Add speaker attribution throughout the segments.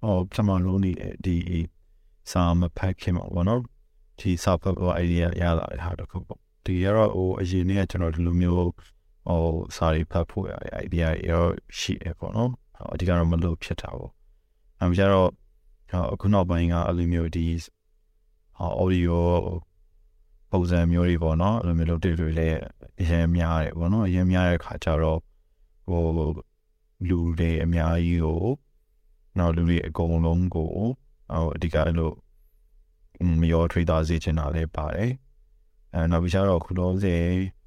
Speaker 1: ဟောပထမလုံးဒီဒီစာမဖတ်ခင်မှာပေါ့နော်ဒီစာဖတ်ဖို့ idea ရလာတဲ့ဟာတခုပေါ့ဒီကတော့ဟိုအရင်နေ့ကကျွန်တော်ဒီလိုမျိုးဟိုစာရီဖတ်ဖို့ idea ရောရှိရပေါ့နော်အဓိကတော့မလို့ဖြစ်တာပေါ့အဲကြတော့အခုနောက်ပိုင်းကအလိုမျိုးဒီဟော audio ပုံစံမျိုးတွေပေါ့နော်အဲ့လိုမျိုးလုပ်တဲ့တွေလည်းအရင်များတယ်ပေါ့နော်အရင်များတဲ့ခါကျတော့ဟိုလူတွေအများကြီးကို နောက်လူတွေအကုန်လုံးကိုဟိုအဓိကအဲ့လိုမရောထွေးသားစေချင်တာလည်းပါတယ်အဲနောက်ပြီးတော့ခုလုံးစေ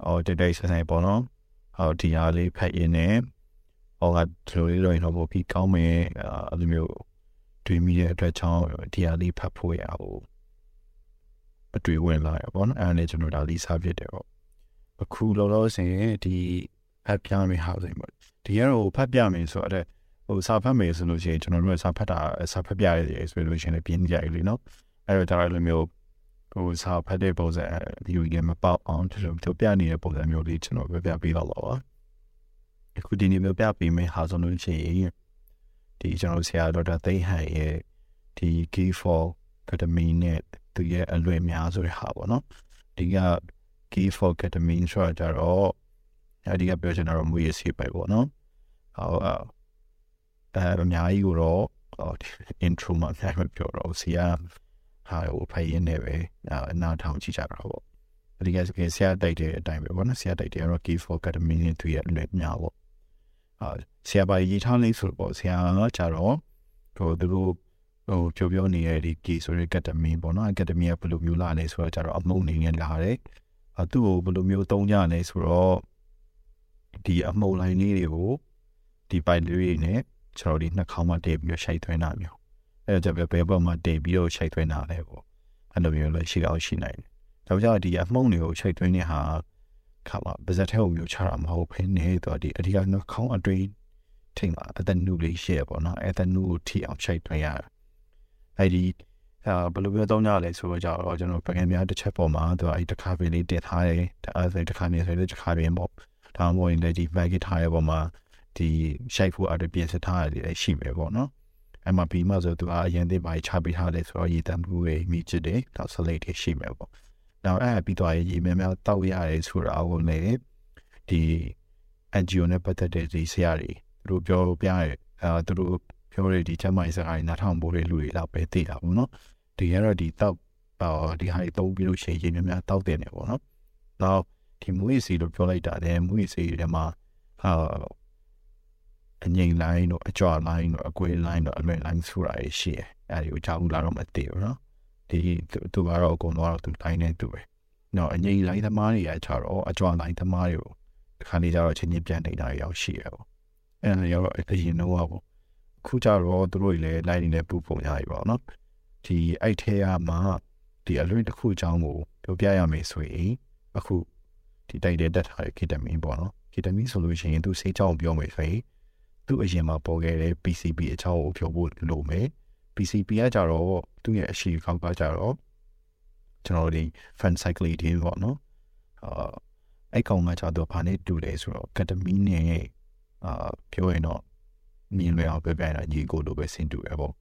Speaker 1: ဟိုတိတ်တိတ်ဆန်းဆန်းပေါ့နော်ဟိုဒီဟာလေးဖတ်ရင်းနဲ့ဟောကဒီလိုလေးတော့တော့ပိုပြီးကောင်းမယ်အဲ့လိုမျိုးတွေးမိတဲ့အတွက်ကြောင့်ဒီဟာလေးဖတ်ဖို့ရအောင်အတွေ့ဝင်လာရပေါ့နော်အဲ့ဒါနဲ့ကျွန်တော်ဒါလေးစားဖြစ်တယ်ပေါ့အခုလောလောဆယ်ဒီဖတ်ပြမယ်ဟာဆိုရင်ပေါ့ဒီကတော့ဖတ်ပြမယ်ဆိုတော့ ဟိုစာဖတ်မယ်ဆိုလို့ရှိရင်ကျွန်တော်တို့ကစာဖတ်တာစာဖတ်ပြရတယ်ဆိုလို့ရှိရင်လည်းပြင်းကြရလေနော်အဲ့တော့ဒါလည်းမျိုးဟိုစာဖတ်တဲ့ပုံစံဒီလိုကြီးမပေါအောင်ဒီလိုတို့ပြနေတဲ့ပုံစံမျိုးလေးကျွန်တော်ပြပြပေးတော့ပါပါအခုဒီနေ့မျိုးပြပေးမယ်ဟာဆိုလို့ရှိရင်ဒီကျွန်တော်ဆရာဒေါက်တာသိဟန်ရဲ့ဒီ key for ketamine နဲ့သူရဲ့အလွယ်များဆိုတဲ့ဟာပေါ့နော်ဒီက key for ketamine ဆိုတာကြတော့အဲဒီကပြောချင်တာတော့မူရစီပဲပေါ့နော်ဟော အဲအများကြီးကိုတော့ intro မှာအများကြီးပြောတော့ဆရာဟာဟိုဖိုင်ရင်းနေပဲအနာထောင်ကြည့်ကြတာပေါ့အဲဒီကဆရာတိုက်တဲ့အတိုင်းပဲပေါ့နော်ဆရာတိုက်တဲ့ကတော့ key for ketamine နဲ့သူရဲ့အလွယ်များပေါ့အာဆရာပါရေးထားလေးဆိုတော့ဆရာကကြတော့ဟိုသူတို့ဟိုပြောပြောနေတဲ့ဒီ key ဆိုတဲ့ ketamine ပေါ့နော် ketamine ကဘယ်လိုမျိုးလာလဲဆိုတော့ကြတော့အမုန်းနေနဲ့လာတယ်အသူ့ကိုဘယ်လိုမျိုးသုံးကြလဲဆိုတော့ဒီအမှုံလိုင်းလေးတွေကိုဒီပိုက်လေးနဲ့ ကျွန်တော်ဒီနှာခေါင်းမှာတည့်ပြီးတော့ရှိုက်သွင်းတာမျိုးအဲဒါကြပဲဘယ်ဘက်မှာတည့်ပြီးတော့ရှိုက်သွင်းတာလဲပေါ့အဲ့လိုမျိုးလည်းရှိတော့ရှိနိုင်တယ်ဒါကြောင့်ဒီအမှုံတွေကိုရှိုက်သွင်းတဲ့ဟာခါမှာပါဇက်ထဲကိုမျိုးချတာမဟုတ်ဘဲနဲ့တော့ဒီအဓိကနှာခေါင်းအတွင်းထိမှာအသက်နုလေးရှိရပေါ့နော်အဲ့သက်နုကိုထိအောင်ရှိုက်သွင်းရတယ်အဲ့ဒီအဲဘယ်လိုပြောသုံးကြလဲဆိုတော့ကြတော့ကျွန်တော်ပကံများတစ်ချက်ပေါ်မှာသူအဲ့တခါပဲလေးတင်ထားတယ်အဲဆိုတခါနေဆိုတဲ့တခါပင်ပေါ့ဒါမှမဟုတ်ရင်လည်းဒီ bag ထားရပေါ်မှာ ဒီရှိုက်ဖို့အတပြင်စထားရတယ်ရှိမယ်ပေါ့နော်အဲ့မှာပြီးမှဆိုသူအရင်တည်းပါချပေးထားတယ်ဆိုတော့ရေတံမှုတွေမိချစ်တယ်တော့ select တွေရှိမယ်ပေါ့နောက်အဲ့ပြီးတော့ရေများများတောက်ရတယ်ဆိုတာကိုလည်းဒီ NGO နဲ့ပတ်သက်တဲ့ဒီဆရာတွေသူတို့ပြောပြရဲအဲသူတို့ပြောရဒီချက်မိုင်းစကားနားထောင်ဖို့တဲ့လူတွေတော့ပဲသိတာပေါ့နော်ဒီကတော့ဒီတောက်ပါဒီဟာတွေသုံးပြီးလို့ရှိရင်ရေများများတောက်တယ်နေပေါ့နော်နောက်ဒီမွေးစီလို့ပြောလိုက်တာတဲ့မွေးစီတွေမှာဟာ အငိမ့်လိုင်းတို့အကြွလိုင်းတို့အကွေလိုင်းတို့အလွယ်လိုင်းဆိုတာရှိတယ်အဲဒီကိုကြောက်လာတော့မသိဘူးနော်ဒီသူကတော့အကုန်တော့သူတိုင်းနေသူပဲနော်အငိမ့်လိုင်းသမားတွေကကြတော့အကြွလိုင်းသမားတွေကိုဒီခါလေးကျတော့ချင်းချင်းပြန်နေတာရောက်ရှိရပေါ့အဲ့ဒါရောက်တော့အရင်တော့ပေါ့ခုကြတော့သူတို့လည်းလိုက်နေတဲ့ပူပုံရပြီပေါ့နော်ဒီအဲ့ထဲကမှဒီအလွင့်တစ်ခုအကြောင်းကိုပြောပြရမယ်ဆိုရင်အခုဒီတိုက်တဲ့တက်ထားတဲ့ကီတမင်ပေါ့နော်ကီတမင်ဆိုလို့ရှိရင်သူဆေးချောင်းပြောမယ်ဆိုရင် သူ့အရင်မှာပေါ်ခဲ့တဲ့ PCP အချောင်းကိုပြောဖို့လိုမယ် PCP ကကြတော့သူ့ရဲ့အရှိခေါက်ကကြတော့ကျွန်တော်ဒီ fan cyclity ပေါ့နော်အာအဲ့ကောင်ကကြတော့ဘာနဲ့တူလဲဆိုတော့ကက်တမီနဲ့အာပြောရင်တော့မြင်လွယ်အောင်ပြောပြရင်ညီကိုလိုပဲဆင်တူရပေါ့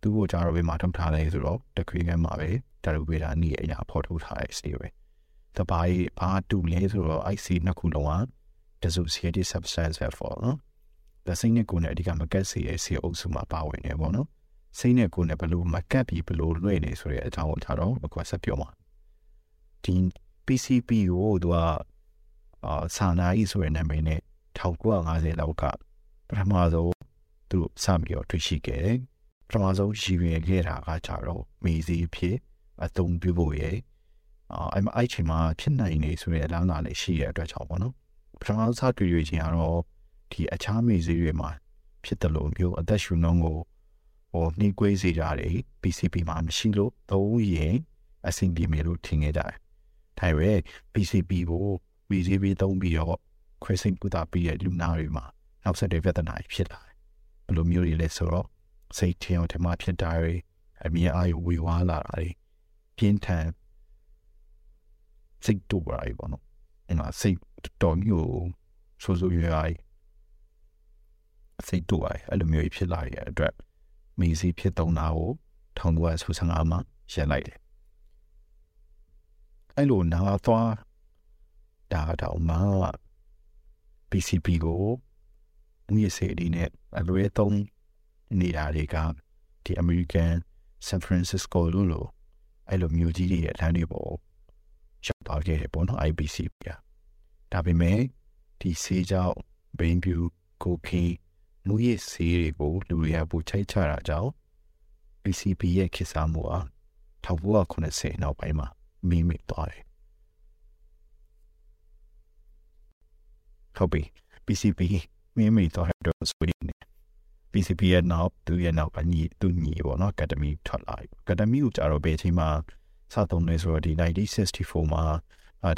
Speaker 1: သူ့ကိုကြတော့ဘယ်မှာထုတ်ထားလဲဆိုတော့တခွေကမ်းမှာပဲဒါလိုပဲဒါနေ့အရာဖော်ထုတ်ထားတဲ့စီပဲတဘာကြီးဘာတူလဲဆိုတော့ IC နှစ်ခုလုံးက dissociative substance ပဲပေါ့နော် ဒါစိတ်နဲ့ကိုယ်နဲ့အဓိကမကက်စီရဲ့စီအုပ်စုမှာပါဝင်နေပေါ့နော်စိတ်နဲ့ကိုယ်နဲ့ဘလို့မကက်ပြီးဘလို့လွှဲနေဆိုတဲ့အကြောင်းကိုထားတော့အခုဆက်ပြောမှာဒီ PCP ကိုသူကအာဆာနာကြီးဆိုတဲ့နာမည်နဲ့1950လောက်ကပထမဆုံးသူစပြီးတော့တွေ့ရှိခဲ့တယ်ပထမဆုံးရည်ရွယ်ခဲ့တာကကြတော့မေးစီဖြစ်အသုံးပြုဖို့ရဲ့အာအဲ့မှာအဲ့ချိန်မှာဖြစ်နိုင်နေဆိုတဲ့အလားအလာလေးရှိတဲ့အတွက်ကြောင့်ပေါ့နော်ပထမဆုံးစတွေ့ရခြင်းကတော့ ဒီအခြားမေးစီတွေမှာဖြစ်တယ်လို့မျိုးအသက်ရှူနှုံးကိုဟိုနှီးကွေးစေကြတယ် PCP မှာမရှိလို့သုံးရင်အဆင်ပြေမယ်လို့ထင်ခဲ့ကြတယ်။ဒါပေမဲ့ PCP ကို PCP သုံးပြီးတော့ခွဲစိတ်ကုသပြီးတဲ့လူနာတွေမှာနောက်ဆက်တွဲပြဿနာဖြစ်လာတယ်။ဘယ်လိုမျိုးတွေလဲဆိုတော့စိတ်ထင်အောင်ထမဖြစ်တာတွေအမြင်အာရုံဝေဝါးလာတာတွေပြင်းထန်စိတ်တူပါရီပေါ့နော်။အဲ့မှာစိတ်တော်မျိုးဆိုဆိုရွာ စိတ်တူပါအဲ့လိုမျိုးဖြစ်လာရတဲ့အတွက်မီစီဖြစ်သုံးတာကို1965မှာရပ်လိုက်တယ်အဲ့လိုနာသွားဒါတော့မှ PCP ကိုငွေစေဒီနဲ့အလွဲသုံးနေတာတွေကဒီ American San Francisco လို့လို့အဲ့လိုမြို့ကြီးတွေရဲ့လမ်းတွေပေါ်ရောက်သွားခဲ့တယ်ပေါ့နော် IBC ပြဒါပေမဲ့ဒီဆေးကြောင့် brain view ကိုခင်း မူရည်ဆေးတွေကိုလူတွေကပူချိုက်ချတာကြောင့် PCP ရဲ့ခေတ်စားမှုဟာ1980နောက်ပိုင်းမှာမိမိသွားတယ်ဟုတ်ပြီ PCP မိမိသွားတဲ့ဆိုရင် PCP ရဲ့နောက်သူရဲ့နောက်ကညီသူညီပေါ့နော် Academy ထွက်လာပြီ Academy ကိုကြတော့ဘယ်အချိန်မှာစသုံးလဲဆိုတော့ဒီ1964မှာ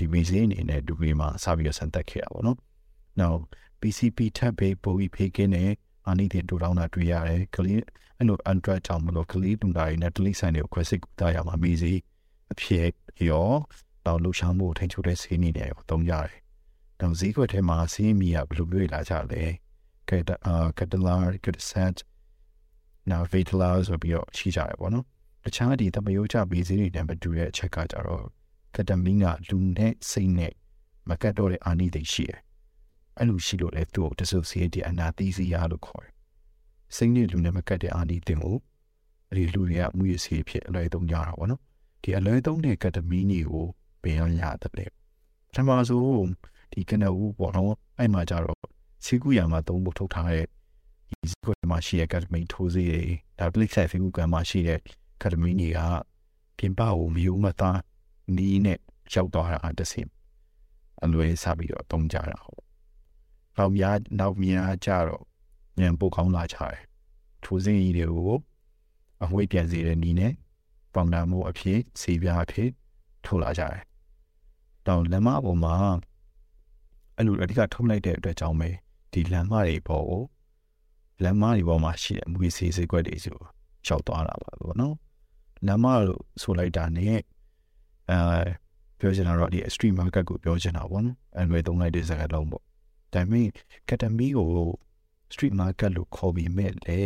Speaker 1: ဒီ museum အနေနဲ့ဒူရီမှာစပြီးတော့ဆန်သက်ခဲ့တာပေါ့နော်။ Now PCP ထပ်ပြီးပိုပြီးဖေးကင်းတဲ့အာနိသင်တူတောင်းတာတွေ့ရတယ်။ကလေးအဲ့လို Android ကြောင့်မလို့ကလေးတူတာတွေနဲ့တလိဆိုင်တွေကိုခွဲစိတ်တာရမှာမီစီအဖြစ်ရောတော့လှူရှားမှုထိန်ချုပ်တဲ့စီးနေတယ်ရောသုံးကြတယ်။တော့ဈေးကွက်ထဲမှာစီးမီကဘယ်လိုမျိုးလာကြလဲ။ကဲအာကတလာကတဆက်နောက် Vitala ဆိုပြီးတော့ရှိကြတယ်ပေါ့နော်။တခြားဒီတမယိုးချဘီစီတွေနဲ့မတူတဲ့အချက်ကကြတော့ကတမင်းကလူနဲ့စိတ်နဲ့မကတ်တော့တဲ့အာနိသင်ရှိတယ်။ အဲ့လိုရှိလို့လေသူ့ကို dissociate အနာသိစီရလို့ခေါ်တယ်။စိတ်နဲ့လူနဲ့မကတ်တဲ့အာနိသင်ကိုအဲ့ဒီလူတွေကမှုရစီဖြစ်အလွယ်သုံးကြတာပေါ့နော်။ဒီအလွယ်သုံးတဲ့ကတမင်းကြီးကိုပင်ရရတယ်လေ။ပထမဆုံးဒီကနဦးပေါ့နော်။အဲ့မှာကြတော့စီကူရမှာသုံးဖို့ထုတ်ထားတဲ့ဒီစီကူမှာရှိတဲ့ကတမင်းထိုးစီတွေဒါပလိဆိုင်ဖီကူကမှာရှိတဲ့ကတမင်းကြီးကပြင်ပကိုမယူမသားနီးနဲ့ရောက်သွားတာတစ်စင်အလွယ်စပြီးတော့တုံးကြတာဟုတ် နောက်များနောက်များကြတော့ညံပုတ်ကောင်းလာချတယ်ထိုးစင်းကြီးတွေကိုအငွေ့ပြန်စေတဲ့နီးနဲ့ပေါင်နာမှုအဖြစ်စီပြားအဖြစ်ထုတ်လာကြတယ်တောင်လက်မပေါ်မှာအဲ့လိုအဓိကထုတ်လိုက်တဲ့အတွက်ကြောင့်ပဲဒီလမ်းမတွေပေါ်ကိုလမ်းမတွေပေါ်မှာရှိတဲ့မွေးစေးစေးကွက်တွေဆိုရောက်သွားတာပါဘောနော်လမ်းမလို့ဆိုလိုက်တာနဲ့အဲပြောချင်တာတော့ဒီ extreme market ကိုပြောချင်တာပေါ့နော်အန်ရွယ်သုံးလိုက်တဲ့စကားလုံးပေါ့ ဒါပေမဲ့ Academy ကို street market လို့ခေါ်ပြီးမဲ့လေ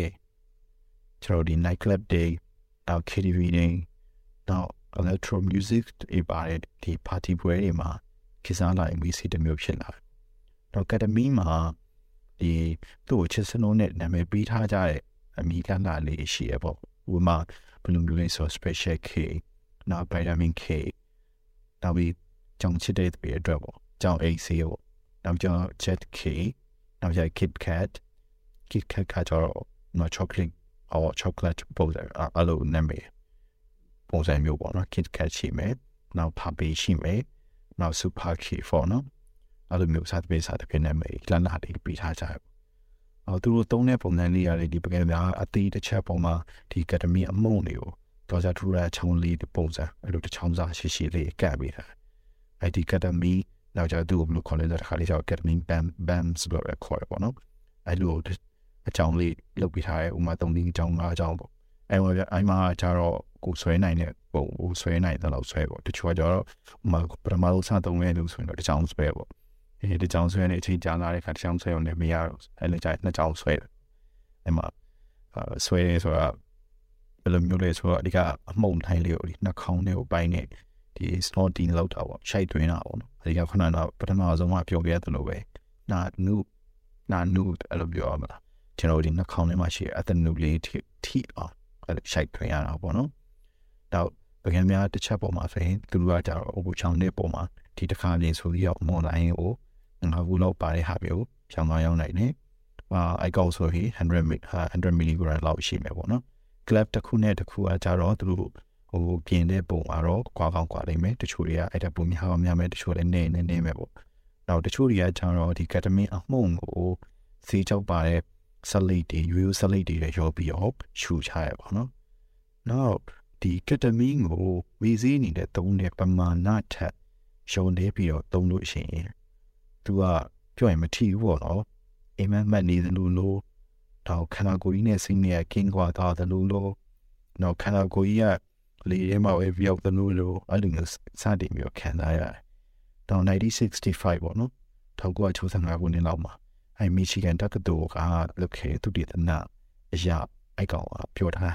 Speaker 1: ကျွန်တော်ဒီ night club day နောက် KTV တွေနောက် electro music တွေပါတယ်ဒီ party ပွဲတွေမှာခေစားလာရင် music တစ်မျိုးဖြစ်လာတယ်။တော့ Academy မှာဒီသူ့ကိုချစ်စနိုးနဲ့နာမည်ပေးထားကြတဲ့အမိကလာလေးရှိရပေါ့။ဥပမာဘယ်လိုမျိုးလဲဆို special K နောက် vitamin K နောက်ပြီးကြောင်ချစ်တဲ့တွေအတွက်ပေါ့ကြောင် AC ပေါ့ နောက်ကြောင် Jet K နောက်ကျ Kit Kat Kit Kat ကကျတော့မ chocolate or chocolate ပုံစံအလိုနာမည်ပုံစံမျိုးပေါ့နော် Kit Kat ရှိမယ်နောက် Puppy ရှိမယ်နောက် Super K ပေါ့နော်အဲ့လိုမျိုးစသဖြင့်စသဖြင့်နာမည်လမ်းလာတွေပေးထားကြတယ်အော်သူတို့သုံးတဲ့ပုံစံလေးရတယ်ဒီပကံများအသေးတစ်ချက်ပုံမှာဒီကက်ဒမီအမုံတွေကိုတော်ကြထူရချောင်းလေးပုံစံအဲ့လိုတစ်ချောင်းစားရှိရှိလေးကပ်ပေးတာအဲ့ဒီကက်ဒမီ နောက်ကျသူ့ကိုဘယ်လိုခေါ်လဲဆိုတော့ခါလေးကျတော့ကက်ဒမီဘမ်ဘမ်ဆိုတော့ခေါ်ရပေါ့နော်အဲ့လိုအချောင်းလေးလုပ်ပေးထားရဲဥမာ၃တင်းအချောင်း၅အချောင်းပေါ့အဲ့မှာအဲ့မှာကျတော့ကိုဆွဲနိုင်တဲ့ပုံကိုဆွဲနိုင်တဲ့လောက်ဆွဲပေါ့တချို့ကျတော့ဥမာပထမဆုံးစသုံးရဲလို့ဆိုရင်တော့တစ်ချောင်းဆွဲပေါ့အဲဒီတစ်ချောင်းဆွဲနေအချိန်ကြာလာတဲ့ခါတစ်ချောင်းဆွဲအောင်လည်းမရတော့အဲ့လိုကျနှစ်ချောင်းဆွဲတယ်အဲ့မှာဆွဲရဲဆိုတော့ဘယ်လိုမျိုးလဲဆိုတော့အဓိကအမှုန်ထိုင်းလေးကိုဒီနှာခေါင်းလေးကိုပိုင်းနေ ဒီ snorting လောက်တာပေါ့ရှိုက်သွင်းတာပေါ့နော်အဓိကခဏတော့ပထမဆုံးကပြောပြရတယ်လို့ပဲနာနုနာနုအဲ့လိုပြောရမလားကျွန်တော်ဒီနှာခေါင်းထဲမှာရှိတဲ့အသနုလေးထိထိအောင်အဲ့လိုရှိုက်သွင်းရတာပေါ့နော်တော့ပကံများတစ်ချက်ပေါ်မှာဆိုရင်သူတို့ကကြတော့အဘူချောင်းနဲ့ပေါ်မှာဒီတစ်ခါလေးဆိုပြီးတော့မွန်လိုင်းကိုငါဘူးလောက်ပါတဲ့ဟာမျိုးဖြောင်းသွားရောက်နိုင်တယ်။အာအိုက်ကောက်ဆိုရင်100 100 mg လောက်ရှိမယ်ပေါ့နော်။ clap တစ်ခုနဲ့တစ်ခုကကြတော့သူတို့ ဟိုပြင်တဲ့ပုံကတော့ကွာကောင်းကွာလိမ့်မယ်တချို့တွေကအဲ့ဒါပုံများအောင်များမယ်တချို့လည်းနေနေနေမယ်ပေါ့နောက်တချို့တွေကကြတော့ဒီကက်တမင်အမှုန့်ကိုစေးချောက်ပါတဲ့ဆလိတ်တွေရိုးရိုးဆလိတ်တွေရောပြီးတော့ရှူချရပါတော့နောက်ဒီကက်တမင်ကိုဝေစည်းနေတဲ့သုံးတဲ့ပမာဏထက်ရှုံနေပြီးတော့သုံးလို့ရှိရင်သူကပြောရင်မထီဘူးပေါ့နော်အိမ်မက်မက်နေသလိုလိုတော့ခန္ဓာကိုယ်ကြီးနဲ့စိတ်နဲ့ကင်းကွာသွားသလိုလိုတော့ခန္ဓာကိုယ်ကြီးက လေထဲမှာပဲပြောက်သလိုလိုအဲ့လိုမျိုးစတင်ပြီးခံစားရတယ်။တော့1965ပေါ့နော်။1965ခုနှစ်လောက်မှာအဲမီချီဂန်တက္ကသိုလ်ကလုပ်ခဲ့သူတည်သနာအရာအဲ့ကောင်ကပြောတာ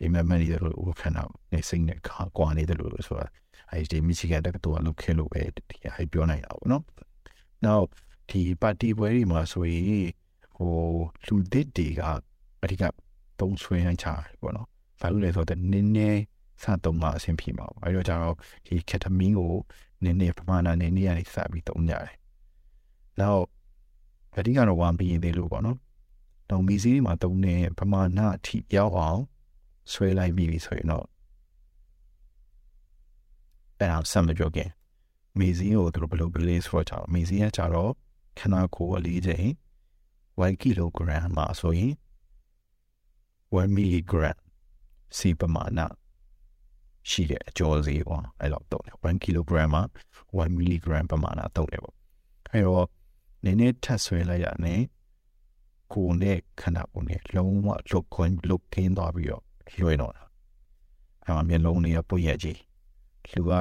Speaker 1: အိမ်မက်မက်နေတယ်လို့ခန္ဓာနေစိတ်နဲ့ခါကွာနေတယ်လို့ဆိုတာအဲ့ဒီမီချီဂန်တက္ကသိုလ်ကလုပ်ခဲ့လို့ပဲဒီအဲ့ပြောနိုင်တာပေါ့နော်။ now ဒီပါတီပွဲတွေမှာဆိုရင်ဟိုလူသစ်တွေကအဓိကသုံးဆွဲနိုင်ချာပေါ့နော်။ဘာလို့လဲဆိုတော့နည်းနည်း စသုံးမှအဆင်ပြေမှာပေါ့။အဲ့တော့ကျတော့ဒီကက်တမင်းကိုနည်းနည်းပမာဏနည်းနည်းကနေစပြီးသုံးကြတယ်။နောက်အဓိကတော့ဝမ်ပြီးသေးလို့ပေါ့နော်။တော့မီစီမှာသုံးတဲ့ပမာဏအထိရောက်အောင်ဆွဲလိုက်ပြီဆိုရင်တော့အဲ့ဒါဆက်မပြောခင်မေဇီကိုသူတို့ဘယ်လိုဘယ်လေးဆိုတော့မေဇီကကြတော့ခနာကိုအလေးချိန်1 kg မှာဆိုရင်1 mg စီပမာဏ ရှိတဲ့အကျော်စီပေါ့အဲ့တော့တော့1 kg မှာ1 mg ပမာဏတော့တယ်ပေါ့အဲ့တော့နည်းနည်းထပ်ဆွဲလိုက်ရတဲ့ကိုယ်နဲ့ခန္ဓာကိုယ်နဲ့လုံးဝလုတ်ခွင်းလုတ်ခင်းသွားပြီးတော့ရွေးတော့အဲ့မှာမျက်လုံးတွေကပုတ်ရကြီးလူက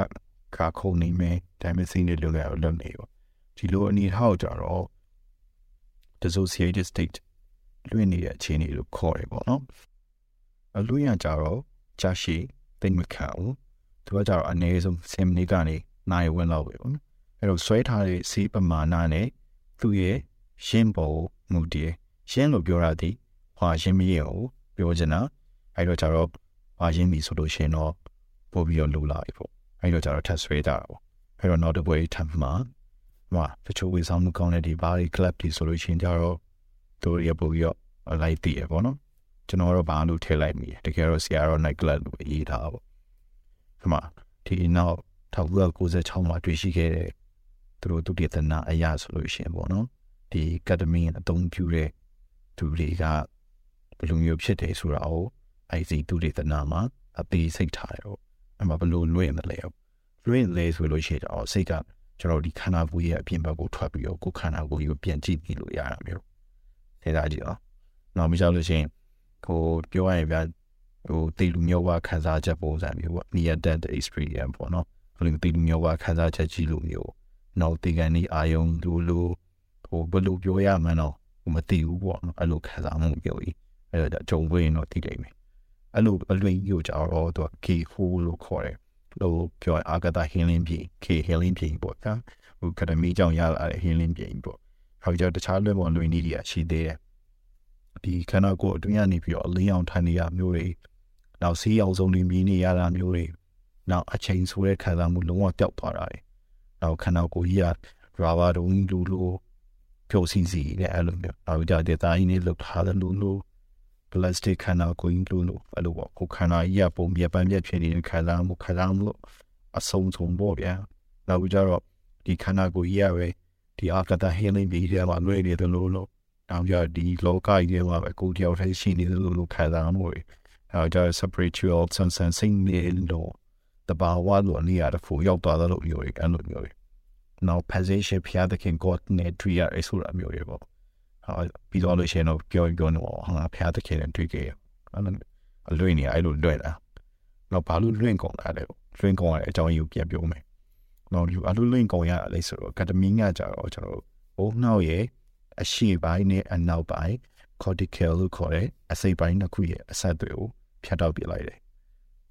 Speaker 1: ခါခုံနေမယ်ဒါပေမဲ့စိတ်နဲ့လုံရအောင်လုပ်နေရောဒီလိုအနေထားကြတော့ dissociated state လွင့်နေတဲ့အခြေအနေလို့ခေါ်တယ်ပေါ့နော်အလွင့်ရကြတော့ကြာရှည် သိမခံဘူးသူကကြတော့အနည်းဆုံး10မိနစ်ကနေနိုင်ဝင်လောက်ပဲပေါ့နော်အဲ့တော့ဆွဲထားတဲ့စီးပမာဏနဲ့သူ့ရဲ့ရှင်းပေါ်မူတည်ရှင်းလို့ပြောရသည်ဟွာရှင်းမရဘူးပြောချင်တာအဲ့တော့ကြတော့ဟွာရှင်းပြီဆိုလို့ရှိရင်တော့ပို့ပြီးတော့လိုလာပြီပေါ့အဲ့တော့ကျတော့ထပ်ဆွဲကြတာပေါ့အဲ့တော့နောက်တစ်ပွဲထပ်မှာမှာတချို့ဝေဆောင်မှုကောင်းတဲ့ဒီဘားဒီ club ဒီဆိုလို့ရှိရင်ကျတော့တို့ရပို့ပြီးတော့လိုက်တည်ရပေါ့နော် ကျွန်တော်တော့ဘာလို့ထည့်လိုက်မိတကယ်တော့ဆရာတော့ night club လို့ရေးထားပါဒီမှာဒီနောက်1996မှာတွေ့ရှိခဲ့တဲ့သူတို့သူတည်တနာအရာဆိုလို့ရှိရင်ပေါ့နော်ဒီကက်ဒမင်းအသုံးပြုတဲ့သူတွေကဘယ်လိုမျိုးဖြစ်တယ်ဆိုတာကို IC သူတည်တနာမှာအသေးစိတ်ထားတယ်ပေါ့အမှဘလို့လွင့်တယ်လဲလွင့်လဲဆိုလို့ရှိရင်တော့စိတ်ကကျွန်တော်ဒီခန္ဓာကိုယ်ရဲ့အပြင်ဘက်ကိုထွက်ပြီးတော့ကိုယ်ခန္ဓာကိုယ်ကိုပြန်ကြည့်ပြီးလို့ရတာမျိုး thế တာကြည့်အောင်နောက်မကြောက်လို့ရှိရင် ကိုပြောရရင်ဗျာဟိုတေလူမျိုးကခံစားချက်ပုံစံမျိုးပေါ့ near death experience ပေါ့နော်ဘယ်လိုတေလူမျိုးကခံစားချက်ကြည့်လို့မျိုးနောက်တေကန်ဒီအာယုံလူလူဟိုဘယ်လိုပြောရမှန်းတော့မသိဘူးပေါ့နော်အဲ့လိုခံစားမှုပြောပြီးအဲ့တော့ကြုံဝင်းတော့သိလိမ့်မယ်အဲ့လိုအလွင်ကြီးကိုကြတော့သူက K hole လို့ခေါ်တယ်လို့ပြောအာဂတာ healing ပြင် K healing ပြင်ပေါ့ကဟိုကဒမီကြောင့်ရလာတဲ့ healing ပြင်ပေါ့ဟောကြတခြားလွင်ပေါ်လွင်နည်းတွေရှိသေးတယ် ဒီခန္ဓာကိုယ်အတွင်းကနေပြီးတော့အလင်းအောင်ထိုင်နေရမျိုးတွေနောက်စီးအောင်ဆုံးနေမြည်နေရတာမျိုးတွေနောက်အချိန်ဆိုတဲ့ခံစားမှုလုံးဝပျောက်သွားတာတွေနောက်ခန္ဓာကိုယ်ကြီးကရာဘာတုံးလူလိုဖြိုစီစီတဲ့အဲ့လိုမျိုးနောက်ကြတဲ့တိုင်းနေလောက်ထားတဲ့လူလို plastic ခန္ဓာကိုယ်ကြီးလို့လို့အဲ့လိုပေါ့ကိုခန္ဓာကြီးကပုံပြပန်းပြဖြစ်နေတဲ့ခံစားမှုခံစားမှုအဆုံးစုံပေါ့ဗျာနောက်ကြတော့ဒီခန္ဓာကိုယ်ကြီးရပဲဒီအာကတာ healing ပြီးတဲ့မှာလွယ်နေတယ်လို့လို့ နောက်ကြဒီလောကကြီးထဲမှာပဲကိုယ်တယောက်တည်းရှိနေတယ်လို့လို့ခံစားမှုတွေနောက်ကြ spiritual sensing နေလို့တဘာဝလို့အနည်းရတဲ့ဖူရောက်သွားတယ်လို့ပြောရအဲ့လိုမျိုးနောက် position ဖျားတဲ့ခင် God နဲ့ tree ရအဲ့ဆိုအမျိုးတွေပေါ့ပြီးတော့လို့ရှိရင်တော့ပြောပြောနေတော့ဟာဖျားတခဲနဲ့တွေ့ခဲ့အဲ့လိုအလွင့်နေအဲ့လိုလွှဲတာတော့ဘာလို့လွင့်ကုန်တာလဲလွင့်ကုန်ရတဲ့အကြောင်းရင်းကိုပြန်ပြောမယ်တော့ဒီအလိုလွင့်ကုန်ရလဲဆိုတော့ကတမင်းကကြတော့ကျွန်တော်ဘုံနှောက်ရဲ့ အရှိပိုင်းနဲ့အနောက်ပိုင်း cortical လို့ခေါ်တဲ့အစိပ်ပိုင်းတစ်ခုရဲ့အဆက်တွေကိုဖြတ်တောက်ပြလိုက်တယ်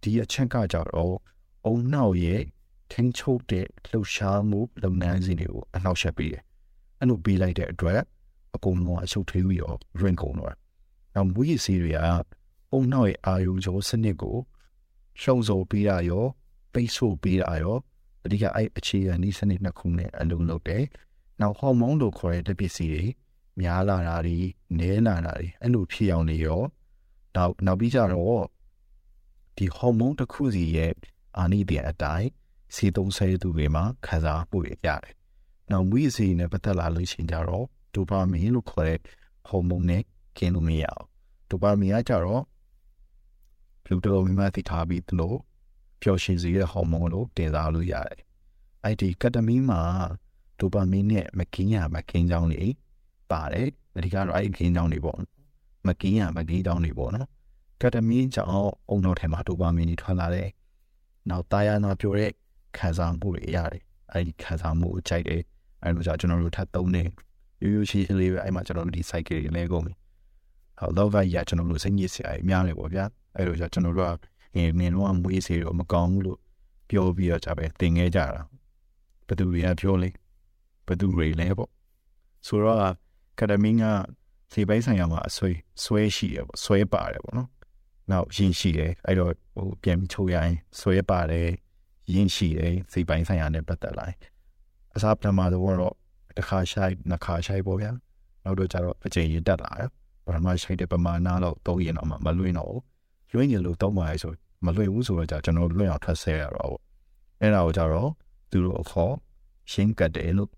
Speaker 1: ဒီအချက်ကကြတော့အုံနှောက်ရဲ့ထင်းချုပ်တဲ့လှုပ်ရှားမှုလုပ်ငန်းစဉ်တွေကိုအနှောက်ယှက်ပေးတယ်အဲ့လိုပေးလိုက်တဲ့အတွက်အကုန်လုံးအရှုပ်ထွေးပြီးတော့ရင်ကုန်တော့။နောက်မူရည်စီတွေကအုံနောက်ရဲ့အာယုကျော်စနစ်ကိုရှုံစောပေးတာရောပိတ်ဆို့ပေးတာရောအဓိကအဲ့အခြေခံဤစနစ်နှစ်ခုနဲ့အလုံးလုံးတယ်။ နောက်ဟော်မုန်းလို့ခေါ်တဲ့တပစ္စည်းတွေများလာတာတွေနည်းလာတာတွေအဲ့လိုဖြစ်အောင်နေရောနောက်နောက်ပြီးကြတော့ဒီဟော်မုန်းတစ်ခုစီရဲ့အာနိသင်အတိုင်းစီသုံးဆဲသူတွေမှာခံစားမှုရရတယ်။နောက်မူရည်စီနဲ့ပတ်သက်လာလို့ရှိရင်ကြတော့ဒိုပါမင်လို့ခေါ်တဲ့ဟော်မုန်းနဲ့ကင်းလို့မရအောင်ဒိုပါမင်ကကြတော့ဘလူးတော်မိမသိထားပြီးသလိုပျော်ရွှင်စေတဲ့ဟော်မုန်းလို့တင်စားလို့ရတယ်အဲ့ဒီကက်တမင်းမှာ ဒိုပါမင်နဲ့မကင်းရမကင်းကြောင်းတွေပါတယ်အဓိကတော့အဲ့ဒီကင်းကြောင်းတွေပေါ့မကင်းရမကင်းကြောင်းတွေပေါ့နော်ကက်တမင်းကြောင့်အုံနောက်ထဲမှာဒိုပါမင်တွေထွက်လာတယ်နောက်တာယာနာပြောတဲ့ခံစားမှုတွေရတယ်အဲ့ဒီခံစားမှုကိုကြိုက်တယ်အဲ့လိုကြောင့်ကျွန်တော်တို့ထပ်သုံးတယ်ရိုးရိုးရှင်းရှင်းလေးပဲအဲ့မှာကျွန်တော်တို့ဒီ cycle တွေလဲကုန်ပြီဟုတ်လောကကြီးကကျွန်တော်တို့စိတ်ညစ်စရာအများတယ်ပေါ့ဗျာအဲ့လိုကြောင့်ကျွန်တော်တို့ကငယ်ငယ်တော့မွေးစေတော့မကောင်းဘူးလို့ပြောပြီးတော့ကြပဲတင်ခဲ့ကြတာဘယ်သူတွေကပြောလဲ ဘယ်သူတွေလဲပေါ့ဆိုတော့ကဒမင်းကစေပိုင်းဆိုင်ရာမှာအဆွဲဆွဲရှိရပေါ့ဆွဲပါတယ်ပေါ့နော်နောက်ရင်ရှိတယ်အဲ့တော့ဟိုပြန်ပြီးချုပ်ရရင်ဆွဲပါတယ်ရင်ရှိတယ်စေပိုင်းဆိုင်ရာနဲ့ပတ်သက်လိုက်အစားပထမတော့တော့တစ်ခါရှိုက်နှစ်ခါရှိုက်ပေါ့ဗျာနောက်တော့ကျတော့အချိန်ရတက်လာတယ်ပထမရှိုက်တဲ့ပမာဏတော့သုံးရင်တော့မလွင့်တော့ဘူးလွင့်ရင်လို့သုံးပါလေဆိုမလွင့်ဘူးဆိုတော့じゃကျွန်တော်လွင့်အောင်ထပ်ဆဲရတော့ပေါ့အဲ့ဒါကိုကြတော့သူတို့အခေါ်ရှင်းကတ်တယ်လို့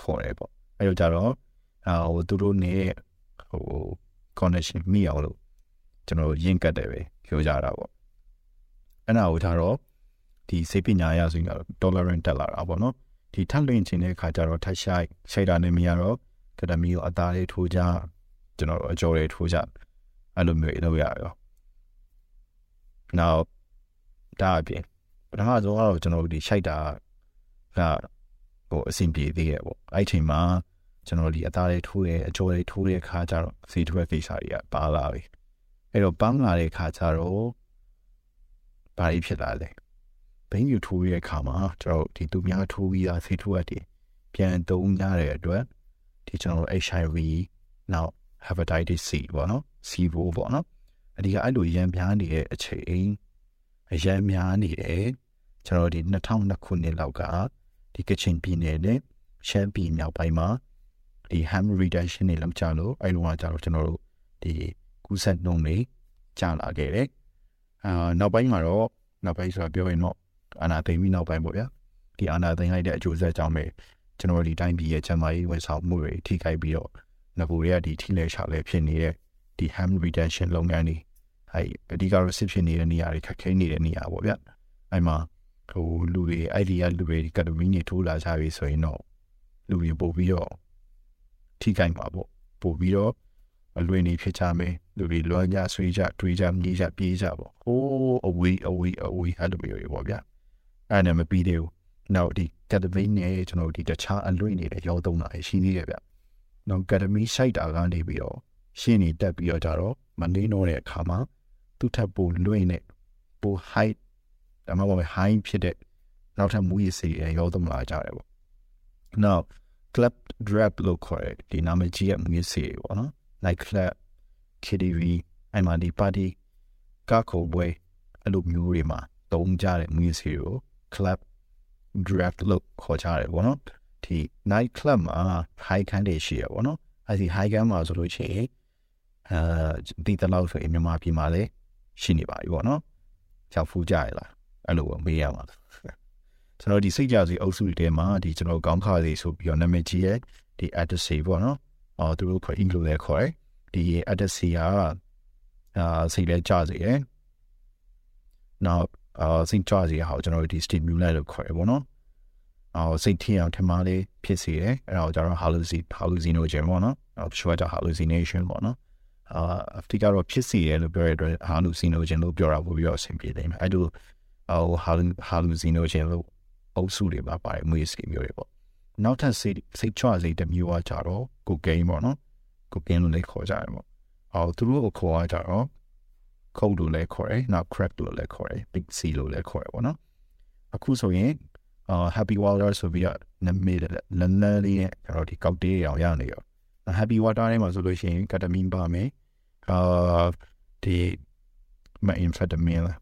Speaker 1: ခေါ်တယ်ပေါ့အဲ့တော့ကြတော့အာဟိုသူတို့နေဟို connection မိအောင်လို့ကျွန်တော်ရင်းကတ်တယ်ပဲပြောကြတာပေါ့အဲ့ဒါကိုကြတော့ဒီစိတ်ပညာရဆိုရင် tolerant တက်လာတာပေါ့နော်ဒီထပ်လွင့်ခြင်းတဲ့အခါကျတော့ထပ်ရှိုက်ရှိုက်တာနဲ့မရတော့ကတမီကိုအသားလေးထိုးကြကျွန်တော်အကြော်လေးထိုးကြအဲ့လိုမျိုးလုပ်ရရောနောက်ဒါအပြင်ပထမဆုံးကတော့ကျွန်တော်တို့ဒီရှိုက်တာက ဟိုအဆင်ပြေသေးရဲ့ပေါ့အဲ့ချိန်မှာကျွန်တော်ဒီအသားလေးထိုးရဲအကြော်လေးထိုးရဲခါကျတော့စီထွဲကိစ္စတွေကပါလာပြီအဲ့တော့ပန်းလာတဲ့ခါကျတော့ဘာတွေဖြစ်လာလဲဘိန်းယူထိုးရဲခါမှာကျွန်တော်ဒီသူများထိုးပြီးသားစီထွဲတွေပြန်သုံးကြတဲ့အတွက်ဒီကျွန်တော် HIV နောက် hepatitis C ပေါ့နော် C ဘိုးပေါ့နော်အဒီကအဲ့လိုရံပြားနေတဲ့အချိန်အရံများနေတယ်ကျွန်တော်ဒီ2002ခုနှစ်လောက်က ဒီကချင်ပြည်နယ်နဲ့ရှမ်းပြည်မြောက်ပိုင်းမှာဒီ ham reduction တွေလောက်ကြလို့အဲ့လိုကကြတော့ကျွန်တော်တို့ဒီကူးစက်နှုန်းတွေကျလာခဲ့တယ်အာနောက်ပိုင်းမှာတော့နောက်ပိုင်းဆိုတာပြောရင်တော့အာနာသိမ့်ပြီးနောက်ပိုင်းပေါ့ဗျာဒီအာနာသိမ့်လိုက်တဲ့အကျိုးဆက်ကြောင့်ပဲကျွန်တော်ဒီတိုင်းပြည်ရဲ့ကျန်းမာရေးဝန်ဆောင်မှုတွေထိခိုက်ပြီးတော့ငကိုတွေကဒီထိလဲချလဲဖြစ်နေတဲ့ဒီ ham retention လုပ်ငန်းတွေအဲ့အဓိကတော့စစ်ဖြစ်နေတဲ့နေရာတွေခက်ခဲနေတဲ့နေရာပေါ့ဗျအဲ့မှာ ဟိုလူတွေအဲ့ဒီကလူတွေကတမီးနေထိုးလာကြပြီဆိုရင်တော့လူတွေပို့ပြီးတော့ထိခိုက်မှာပေါ့ပို့ပြီးတော့အလွင်နေဖြစ်ကြမယ်လူတွေလွမ်းကြဆွေးကြတွေးကြမြေးကြပြေးကြပေါ့ဟိုးအဝေးအဝေးအဝေးအဲ့လိုမျိုးတွေပေါ့ဗျအဲ့နဲ့မပြီးသေးဘူးနောက်ဒီကက်ဒမီနဲ့ကျွန်တော်ဒီတခြားအလွင်နေတဲ့ရောသုံးတာရှိနေတယ်ဗျနောက်ကက်ဒမီဆိုင်တာကနေပြီးတော့ရှင်းနေတက်ပြီးတော့ကြတော့မနေတော့တဲ့အခါမှာသူ့ထပ်ပိုလွင့်နေပို height ဒါမှမဟုတ် high ဖြစ်တဲ့နောက်ထပ်မူရစီရရောသုံးလာကြတယ်ပေါ့ now club drop လို့ခေါ်တဲ့ဒီနာမည်ကြီးရဲ့မူရစီပေါ့နော် night club KTV အဲ့မှာဒီ party ကခုပွဲအဲ့လိုမျိုးတွေမှာတုံးကြတဲ့မူရစီကို club draft လို့ခေါ်ကြတယ်ပေါ့နော်ဒီ night club မှာ high ခန်းတွေရှိရပေါ့နော်အဲ့ဒီ high ခန်းမှာဆိုလို့ရှိရင်အဲဒီတလောက်ဆိုရင်မြန်မာပြည်မှာလည်းရှိနေပါပြီပေါ့နော်ကြောက်ဖူးကြရလား အဲ့လိုမေးရမှာကျွန်တော်ဒီစိတ်ကြစီအုပ်စုတွေထဲမှာဒီကျွန်တော်ကောင်းခါစီဆိုပြီးတော့နာမည်ကြီးရဲ့ဒီ addressy ပေါ့နော်အော်သူတို့ခေါ် include လဲခေါ်တယ်ဒီ addressy ကအာစိတ်လဲကြစီရယ်နောက်အာစိတ်ကြစီဟာကျွန်တော်ဒီ stimulate လို့ခေါ်ရပေါ့နော်အော်စိတ်ထအောင်ထမလေးဖြစ်စေတယ်အဲ့ဒါကိုကျတော့ hallucinogen ပေါ့နော်အော် short hallucination ပေါ့နော်အာအဖတီကတော့ဖြစ်စီရလို့ပြောရတဲ့ဟာလူစီနိုဂျင်လို့ပြောတာပို့ပြီးတော့အဆင်ပြေတယ်အဲ့လို ဟိုဟာဟာလူစီနိုဂျင်လို့အုပ်စုတွေပါပါတယ်မွေးစကီမျိုးတွေပေါ့နောက်ထပ်စိတ်စိတ်ချစိတ်တစ်မျိုးကကြတော့ကိုကိန်းပေါ့နော်ကိုကိန်းလို့လည်းခေါ်ကြတယ်ပေါ့အော်သူတို့ကိုခေါ်ရကြတော့ code လို့လည်းခေါ်တယ်နောက် crack လို့လည်းခေါ်တယ် big c လို့လည်းခေါ်တယ်ပေါ့နော်အခုဆိုရင်အာ happy water ဆိုပြီးတော့နမေးတယ်လန်လန်လေးနဲ့ကျွန်တော်ဒီကောက်တေးအောင်ရနေရော happy water ထဲမှာဆိုလို့ရှိရင် ketamine ပါမယ်အာဒီ methamphetamine ဘယ်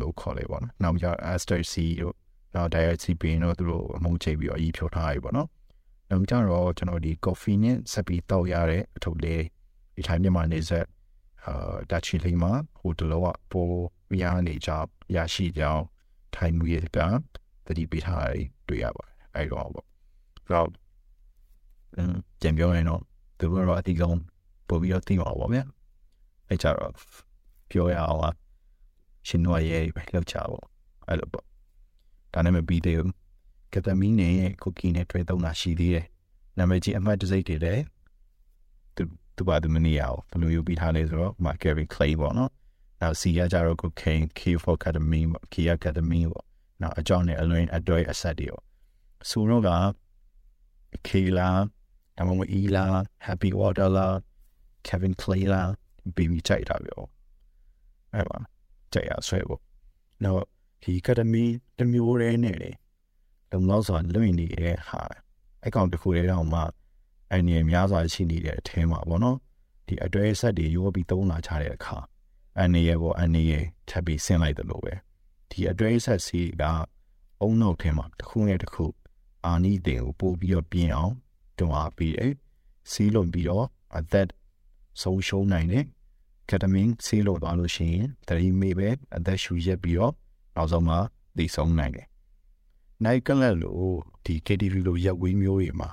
Speaker 1: လိုခေါ်လဲပေါ့နော်နောက်ကြ ecstasy တို့နောက် diazepam တို့သူတို့အမုန်းချိတ်ပြီးတော့အကြီးဖြောထားပြီပေါ့နော်နောက်ကြတော့ကျွန်တော်ဒီ coffee နဲ့ဆက်ပြီးတောက်ရတဲ့အထုပ်လေးဒီထိုင်းမြန်မာနေဆက်အာတချီလေးမှာဟိုတလောကပိုရနေကြရရှိကြောင်းထိုင်းမျိုးကတတိပေးထားတွေ့ရပါတယ်အဲ့တော့ပေါ့ဆိုတော့ကြံပြောရင်တော့သူတို့ကတော့အတိကောင်ပို့ပြီးတော့သိမှာပေါ့ဗျာအဲ့ကြတော့ပြောရအောင် ရှင်တို့ရဲ့ပဲလောက်ချပေါ့အဲ့လိုပေါ့ဒါနဲ့မပြီးသေးဘူးကက်တမီနဲ့ကိုကီနဲ့တွေ့သုံးတာရှိသေးတယ်နာမည်ကြီးအမှတ်တစိတ်တွေလည်းသူသူပါသူမနေရအောင်ဘယ်လိုယူပြီးထားလဲဆိုတော့ Marketing Clay ပေါ့နော်နောက် C ရကြတော့ cocaine K for ketamine ပေါ့ K ရ ketamine ပေါ့နောက်အကြောင်းနဲ့အလွင်အတွဲအဆက်တွေပေါ့ဆိုတော့က K လာဒါမှမဟုတ် E လာ Happy Water လာ Kevin Clay လာပြီးပြီးကြိုက်တာပြောအဲ့ပါ ကြိုက်ရဆွဲပေါ့နောက်ဒီကတမီတမျိုးရဲနဲ့လေလုံလောက်စွာလွင့်နေတဲ့ဟာအကောင့်တစ်ခုလေးတော့မှအဲ့ဒီများစွာရှိနေတဲ့အထဲမှာပေါ့နော်ဒီအတွဲဆက်တွေရောပြီးသုံးလာချတဲ့အခါအနေရပေါ့အနေရထပ်ပြီးဆင်းလိုက်တယ်လို့ပဲဒီအတွဲဆက်စီကအုံနောက်ထဲမှာတစ်ခုနဲ့တစ်ခုအာနီတင်ကိုပို့ပြီးတော့ပြင်းအောင်တွန်းအားပေးတယ်စီးလုံးပြီးတော့အသက်ဆုံးရှုံးနိုင်တယ် ကက်တမင်းစီးလို့သွားလို့ရှိရင်တရီမေပဲအသက်ရှူရက်ပြီးတော့နောက်ဆုံးမှာသိဆုံးနိုင်တယ်နိုင်ကလတ်လို့ဒီ KTV လို့ရက်ဝေးမျိုးတွေမှာ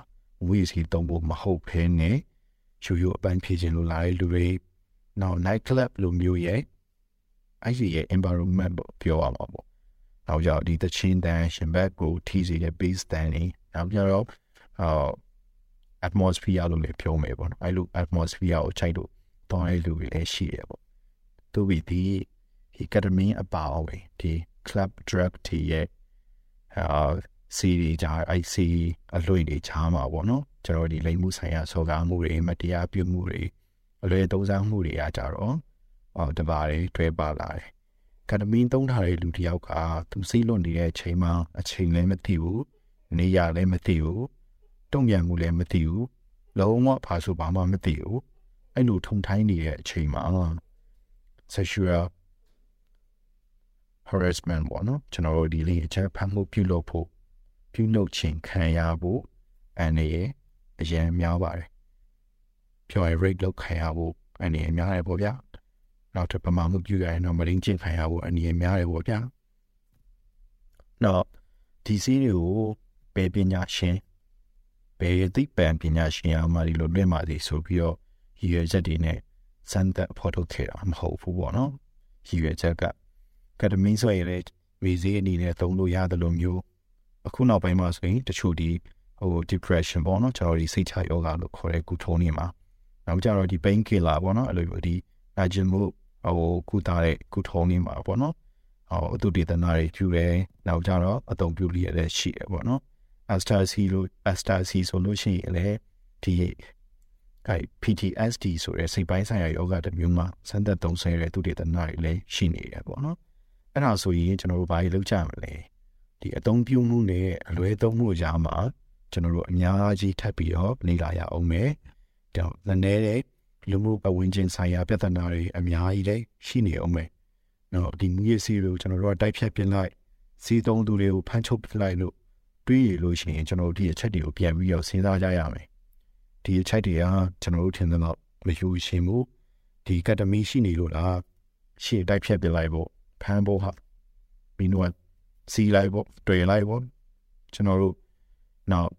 Speaker 1: ဝီစီတုံးဖို့မဟုတ်ဘဲနဲ့ရှူရအပန်းဖြည့်ခြင်းလို့လာတဲ့လူတွေနောက် night club လို့မျိုးရဲ့အဲ့ဒီရဲ့ environment ပေါ့ပြောရမှာပေါ့နောက်ကြောင့်ဒီတချင်းတန်ရှင်ဘက်ကိုထိစီတဲ့ base တန်နေနောက်ကြတော့ဟော atmosphere လို့လည်းပြောမယ်ပေါ့နော်အဲ့လို atmosphere ကိုချိန်လို့ တောင်းရလူတွေလည်းရှိရပေါ့သူပြီးဒီဒီ ketamine အပါအဝင်ဒီ club drug တီရဲ့အာစီဒီဂျာအိုက်စီအလွင့်တွေချားမှာပေါ့နော်ကျွန်တော်ဒီလိမ်မှုဆိုင်ရာစော်ကားမှုတွေမတရားပြုမှုတွေအလွယ်သုံးစားမှုတွေကကြတော့အော်တပါးတွေတွဲပါလာတယ်ကတမင်းသုံးထားတဲ့လူတယောက်ကသူစိတ်လွန်နေတဲ့အချိန်မှာအချိန်လည်းမသိဘူးနေရလည်းမသိဘူးတုံ့ပြန်မှုလည်းမသိဘူးလုံးဝဘာဆိုဘာမှမသိဘူး အဲ့လိုထုံထိုင်းနေတဲ့အချိန်မှာ sexual harassment ပေါ့နော်ကျွန်တော်တို့ဒီလေးအချက်ဖတ်မှုပြုလုပ်ဖို့ပြုလုပ်ခြင်းခံရဖို့အနေနဲ့အရင်များပါတယ်ပြောရ rate လောက်ခံရဖို့အနေနဲ့များတယ်ပေါ့ဗျာနောက်ထပ်ပမာမှုပြုရရင်တော့မရင်းချင်းခံရဖို့အနေနဲ့များတယ်ပေါ့ဗျာနောက်ဒီစီးတွေကိုဘယ်ပညာရှင်ဘယ်သိပ္ပံပညာရှင်အမှဒီလိုလွင့်ပါသည်ဆိုပြီးတော့ ရည်ရွယ်ချက်တွေနဲ့စမ်းသပ်ဖော်ထုတ်ခဲ့တာမဟုတ်ဘူးပေါ့နော်ရည်ရွယ်ချက်ကကက်တမင်းဆိုရင်လည်းဝေဈေးအနေနဲ့သုံးလို့ရတယ်လို့မျိုးအခုနောက်ပိုင်းမှာဆိုရင်တချို့ဒီဟို depression ပေါ့နော်ကျွန်တော်ဒီစိတ်ချယောဂလို့ခေါ်တဲ့ကုထုံးနေမှာနောက်ကြတော့ဒီ pain killer ပေါ့နော်အဲ့လိုဒီနာကျင်မှုဟိုကုသတဲ့ကုထုံးနေမှာပေါ့နော်ဟိုအတုဒေသနာတွေကျူတယ်နောက်ကြတော့အတုံပြုလျက်လည်းရှိတယ်ပေါ့နော် ecstasy လို့ ecstasy ဆိုလို့ရှိရင်လည်းဒီ အဲ PTSD ဆိုတဲ့စိတ်ပိုင်းဆိုင်ရာယောဂတစ်မျိုးမှာစမ်းသပ်သုံးဆွဲတဲ့သူတွေတနာတွေလည်းရှိနေတယ်ပေါ့နော်အဲ့ဒါဆိုရင်ကျွန်တော်တို့ဘာကြီးလုပ်ကြမလဲဒီအသုံးပြုမှုနဲ့အလွဲသုံးမှုကြားမှာကျွန်တော်တို့အများကြီးထပ်ပြီးတော့နေလာရအောင်မယ်တော့လည်းနေတဲ့လူမှုပတ်ဝန်းကျင်ဆိုင်ရာပြဿနာတွေအများကြီးလည်းရှိနေအောင်မယ်နော်ဒီမြည့်စီလို့ကျွန်တော်တို့ကတိုက်ဖြတ်ပြလိုက်စီးသုံးသူတွေကိုဖမ်းချုပ်ပြလိုက်လို့တွေးရလို့ရှိရင်ကျွန်တော်တို့ဒီအချက်တွေကိုပြန်ပြီးတော့စဉ်းစားကြရမယ် ဒီအချက်တွေကကျွန်တော်တို့ထင်သလောက်မယူရှင်ဘူးဒီကက်တမီရှိနေလို့လားရှေ့တိုက်ဖြတ်ပြလိုက်ဖို့ဖမ်းဖို့ဟာမင်းတို့စီလိုက်ဖို့တွေ့လိုက်ဖို့ကျွန်တော်တို့နောက်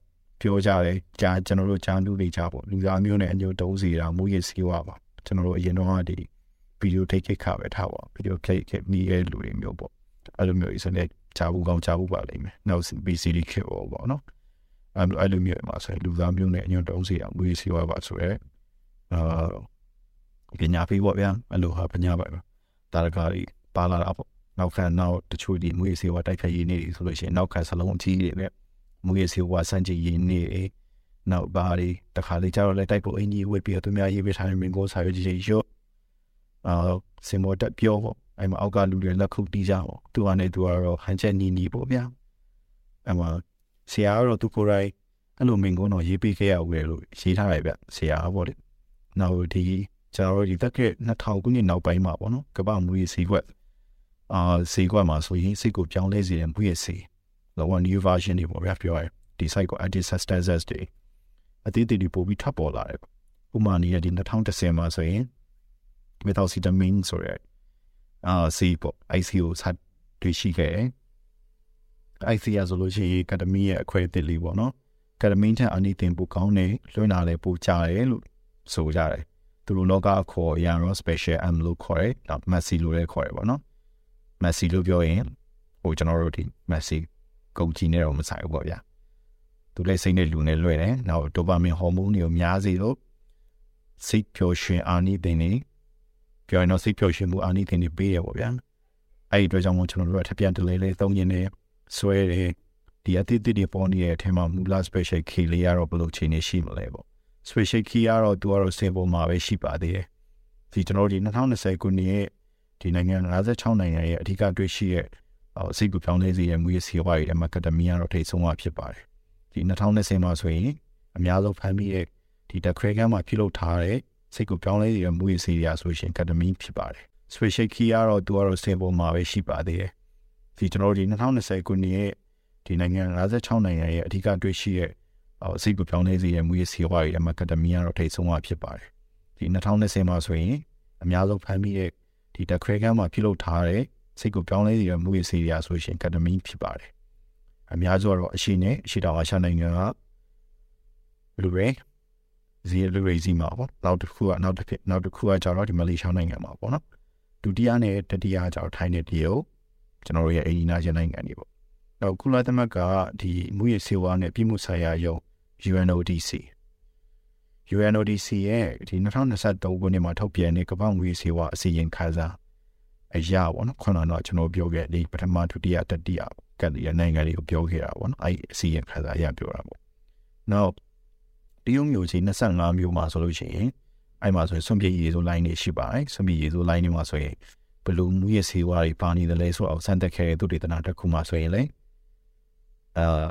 Speaker 1: ပြောကြတယ်ကြားကျွန်တော်တို့ကြားလူတွေကြားပေါ့လူသားမျိုးနဲ့အညိုတုံးစီတာမူရစီဝါပါကျွန်တော်တို့အရင်တော့ဒီဗီဒီယိုထိတ်ခိတ်ခပဲထားပါဗီဒီယိုခိတ်ခိတ်မိရဲ့လူတွေမျိုးပေါ့အဲ့လိုမျိုးအစနဲ့ကြားဘူးကောင်းကြားဘူးပါလိမ့်မယ်နောက် BCD ခေပေါ့ပေါ့နော် အဲ့လိုအဲ့လိုမျိုးမှာဆိုလူသားမျိုးနဲ့အညွန့်တုံးစီအောင်မွေးစီဝါပါဆိုရဲအာပညာပေးပေါ့ဗျာအဲ့လိုဟာပညာပါတာရကားကြီးပါလာတာပေါ့နောက်ခံနောက်တချို့ဒီမွေးစီဝါတိုက်ဖြတ်ရေးနေဆိုလို့ရှိရင်နောက်ခံစလုံးအကြီးတွေနဲ့မွေးစီဝါစန့်ကျင်ရေးနေနောက်ပါရီတခါလေကျတော့လည်းတိုက်ဖို့အင်ကြီးဝစ်ပြီးတော့သူများရေးပေးထားတဲ့မင်းကိုစာရွက်ကြီးရွတ်အာစင်မော်တက်ပြောပေါ့အဲ့မှာအောက်ကလူတွေလက်ခုပ်တီးကြပေါ့သူကနေသူကတော့ဟန်ချက်နီနီပေါ့ဗျာအဲ့မှာ ဆရာကတော့သူကိုယ်တိုင်အဲ့လိုမင်းကုန်းတော့ရေးပေးခဲ့ရဦးလေလို့ရေးထားတယ်ဗျဆရာပေါ့လေနောက်ဒီကျွန်တော်တို့ဒီတက်က2000ခုနှစ်နောက်ပိုင်းမှာပေါ့နော်ကမ္ဘာမူရေးစီကွက်အာစီကွက်မှာဆိုရင်စိတ်ကိုပြောင်းလဲစေတဲ့မူရေးစီလောက new version တွေပေါ့ဗျာပြောရဒီ site ကို edit substances တွေအသေးသေးတွေပို့ပြီးထပ်ပေါ်လာတယ်ဥမာနေရဒီ2010မှာဆိုရင် methamphetamine ဆိုရဲအာစီပေါ့ ICO စတွေ့ရှိခဲ့ တယ် ICO ဆိုလို့ရှိရင်ကက်တမီရဲ့အခွဲအသစ်လေးပေါ့နော်ကက်တမင်းထက်အနိသင်ပိုကောင်းတယ်လွှင့်လာတယ်ပိုကြတယ်လို့ဆိုကြတယ်သူတို့လောကအခေါ်ရန်ရော special M လို့ခေါ်တယ်ဒါ Messi လို့လည်းခေါ်တယ်ပေါ့နော် Messi လို့ပြောရင်ဟိုကျွန်တော်တို့ဒီ Messi ကုန်ကြီးနဲ့တော့မဆိုင်ဘူးပေါ့ဗျာသူလည်းစိတ်နဲ့လူနဲ့လွှဲတယ်နောက်ဒိုပါမင်ဟော်မုန်းတွေကိုများစေလို့စိတ်ပျော်ရွှင်အာနိသင်တွေပြောရင်တော့စိတ်ပျော်ရွှင်မှုအာနိသင်တွေပေးရပေါ့ဗျာအဲ့ဒီအတွက်ကြောင့်မို့ကျွန်တော်တို့ကထပ်ပြန်တလဲလဲသုံးရင်နဲ့ ဆွဲတယ်ဒီအသစ်တွေပေါ်နေတဲ့အထက်မှာမူလ special key လေးရတော့ဘယ်လိုချိန်နေရှိမလဲပေါ့ special key ကတော့သူကတော့ symbol မှာပဲရှိပါသေးတယ်ဒီကျွန်တော်တို့ဒီ2020ခုနှစ်ရဲ့ဒီနိုင်ငံ56နိုင်ငံရဲ့အဓိကတွေ့ရှိရဲ့စိတ်ကူပြောင်းလဲစေတဲ့မူရစီဝါရီအမကဒမီကတော့ထိတ်ဆုံးမှာဖြစ်ပါတယ်ဒီ2020မှာဆိုရင်အများဆုံးဖမ်းမိတဲ့ဒီတခရကန်မှာပြုလုပ်ထားတဲ့စိတ်ကူပြောင်းလဲစေတဲ့မူရစီရာဆိုရှင်ကဒမီဖြစ်ပါတယ် special key ကတော့သူကတော့စင်ပေါ်မှာပဲရှိပါသေးတယ် ဒီကျွန်တော်တို့ဒီ2020ခုနှစ်ရဲ့ဒီနိုင်ငံ56နိုင်ငံရဲ့အဓိကတွေ့ရှိရဲ့စိတ်ကူပြောင်းလဲစေတဲ့မူရစီဝါရီအမကဒမီကတော့ထိတ်ဆုံးမှာဖြစ်ပါတယ်ဒီ2020မှာဆိုရင်အများဆုံးဖမ်းမိတဲ့ဒီတခရကန်မှာပြုလုပ်ထားတဲ့စိတ်ကိုပြောင်းလဲစေတဲ့မူရစီရီယာဆိုရှင်ကက်ဒမင်းဖြစ်ပါတယ်အများစုကတော့အရှိနဲ့အရှိတောင်အာရှနိုင်ငံကလူတွေဇီလူတွေစီမှာပေါ့နောက်တစ်ခုကနောက်တစ်ဖြစ်နောက်တစ်ခုကကျတော့ဒီမလေးရှားနိုင်ငံမှာပေါ့နော်ဒုတိယနဲ့တတိယကျတော့ထိုင်းနဲ့တရုတ် ကျွန်တော်တို့ရဲ့အင်ဂျင်နာရှင်နိုင်ငံတွေပေါ့နောက်ကုလသမဂ္ဂဒီမူရစီဝါနဲ့ပြည်မှုဆိုင်ရာယုံ UNODC UNODC ရဲ့ဒီ2023ခုနှစ်မှာထုတ်ပြန်တဲ့ကမ္ဘာ့ငွေစေဝါအစီရင်ခံစာအရာပေါ့နော်ခုနကတော့ကျွန်တော်ပြောခဲ့ဒီပထမဒုတိယတတိယကတ်ရနိုင်ငံတွေကိုပြောခဲ့တာပေါ့နော်အဲ့အစီရင်ခံစာအရာပြောတာပေါ့နောက်တရုတ်မျိုးကြီး25မျိုးမှာဆိုလို့ရှိရင်အဲ့မှာဆိုရင်ဆွန့်ပြည့်ရည်ဆို line တွေရှိပါတယ်ဆွန့်ပြည့်ရည်ဆို line တွေမှာဆိုရင် ဘလူးမူရဲ့စေဝါတွေပါနေတယ်လဲဆိုတော့စမ်းသက်ခဲ့တဲ့သူတေသနာတစ်ခုမှဆိုရင်လေအာ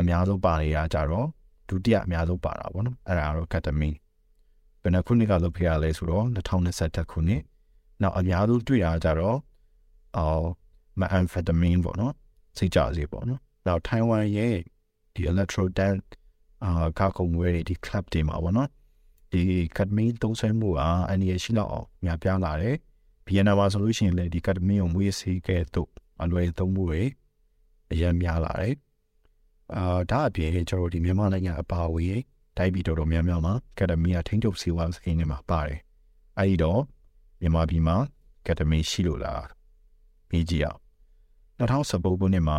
Speaker 1: အများဆုံးပါနေတာကြတော့ဒုတိယအများဆုံးပါတာပေါ့နော်အဲ့ဒါကတော့ကက်တမီဘယ်နှခုနှစ်ကလုပ်ခဲ့ရလဲဆိုတော့2021ခုနှစ်နောက်အများဆုံးတွေ့ရကြတော့အော်မအမ်ဖက်တမင်းပေါ့နော်စိတ်ကြစေပေါ့နော်နောက်ထိုင်ဝမ်ရဲ့ဒီ electro dance အာကာကုံဝဲဒီ club တွေမှာပေါ့နော် ဒီကက်မင်းသုံးဆွဲမှုအာအန်ရရှိတော့များပြားလာတယ်ဗီယက်နမ်မှာဆိုလို့ရှိရင်လည်းဒီကက်မင်းကိုမွေးစေခဲ့တော့အလွယ်သုံးမှုတွေအရင်များလာတယ်အာဒါအပြင်ကျွန်တော်ဒီမြန်မာနိုင်ငံအပါအဝင်တိုင်းပြည်တော်တော်များများမှာကက်ဒမီယာထိန်းချုပ်စီဝါစကိန်းတွေမှာပါတယ်။အဲဒီတော့မြန်မာပြည်မှာကက်ဒမီရှိလို့လားပြီးကြည့်အောင်2019ခုနှစ်မှာ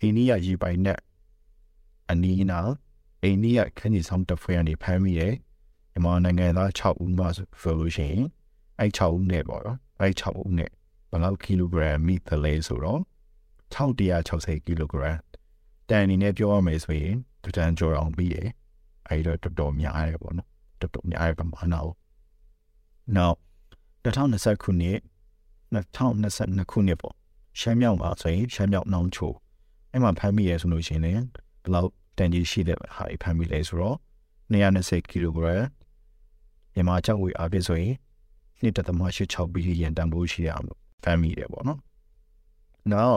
Speaker 1: အိန္ဒိယရေပိုင်နက်အနီးနာအိန္ဒိယခဏဆောင်တဖွဲကနေဖမ်းမိတဲ့ မြန်မာနိုင်ငံသား6ဦးမှဆိုလို့ရှိရင်အဲ့6ဦးနဲ့ပေါ့နော်အဲ့6ဦးနဲ့ဘယ်လောက်ကီလိုဂရမ်မိသလဲဆိုတော့1160ကီလိုဂရမ်တန်အနေနဲ့ပြောရမယ်ဆိုရင်တတန်ကျော်အောင်ပြီးရအဲ့တော့တော်တော်များတယ်ပေါ့နော်တော်တော်များရပမာဏကို now 2020ခုနှစ်2022ခုနှစ်ပေါ့ရှမ်းမြောက်မှာဆိုရင်ရှမ်းမြောက်နောင်ချိုအဲ့မှာဖမ်းမိရဆိုလို့ရှိရင်လည်းဘယ်လောက်တန်ကြီးရှိတဲ့ဟာဖမ်းမိလဲဆိုတော့220ကီလိုဂရမ် မြန်မာကျောက်ဝေအားဖြင့်ဆိုရင်1.86ဘီလီယံတန်ဖိုးရှိရအောင်ဖမ်းမိတယ်ပေါ့နော် now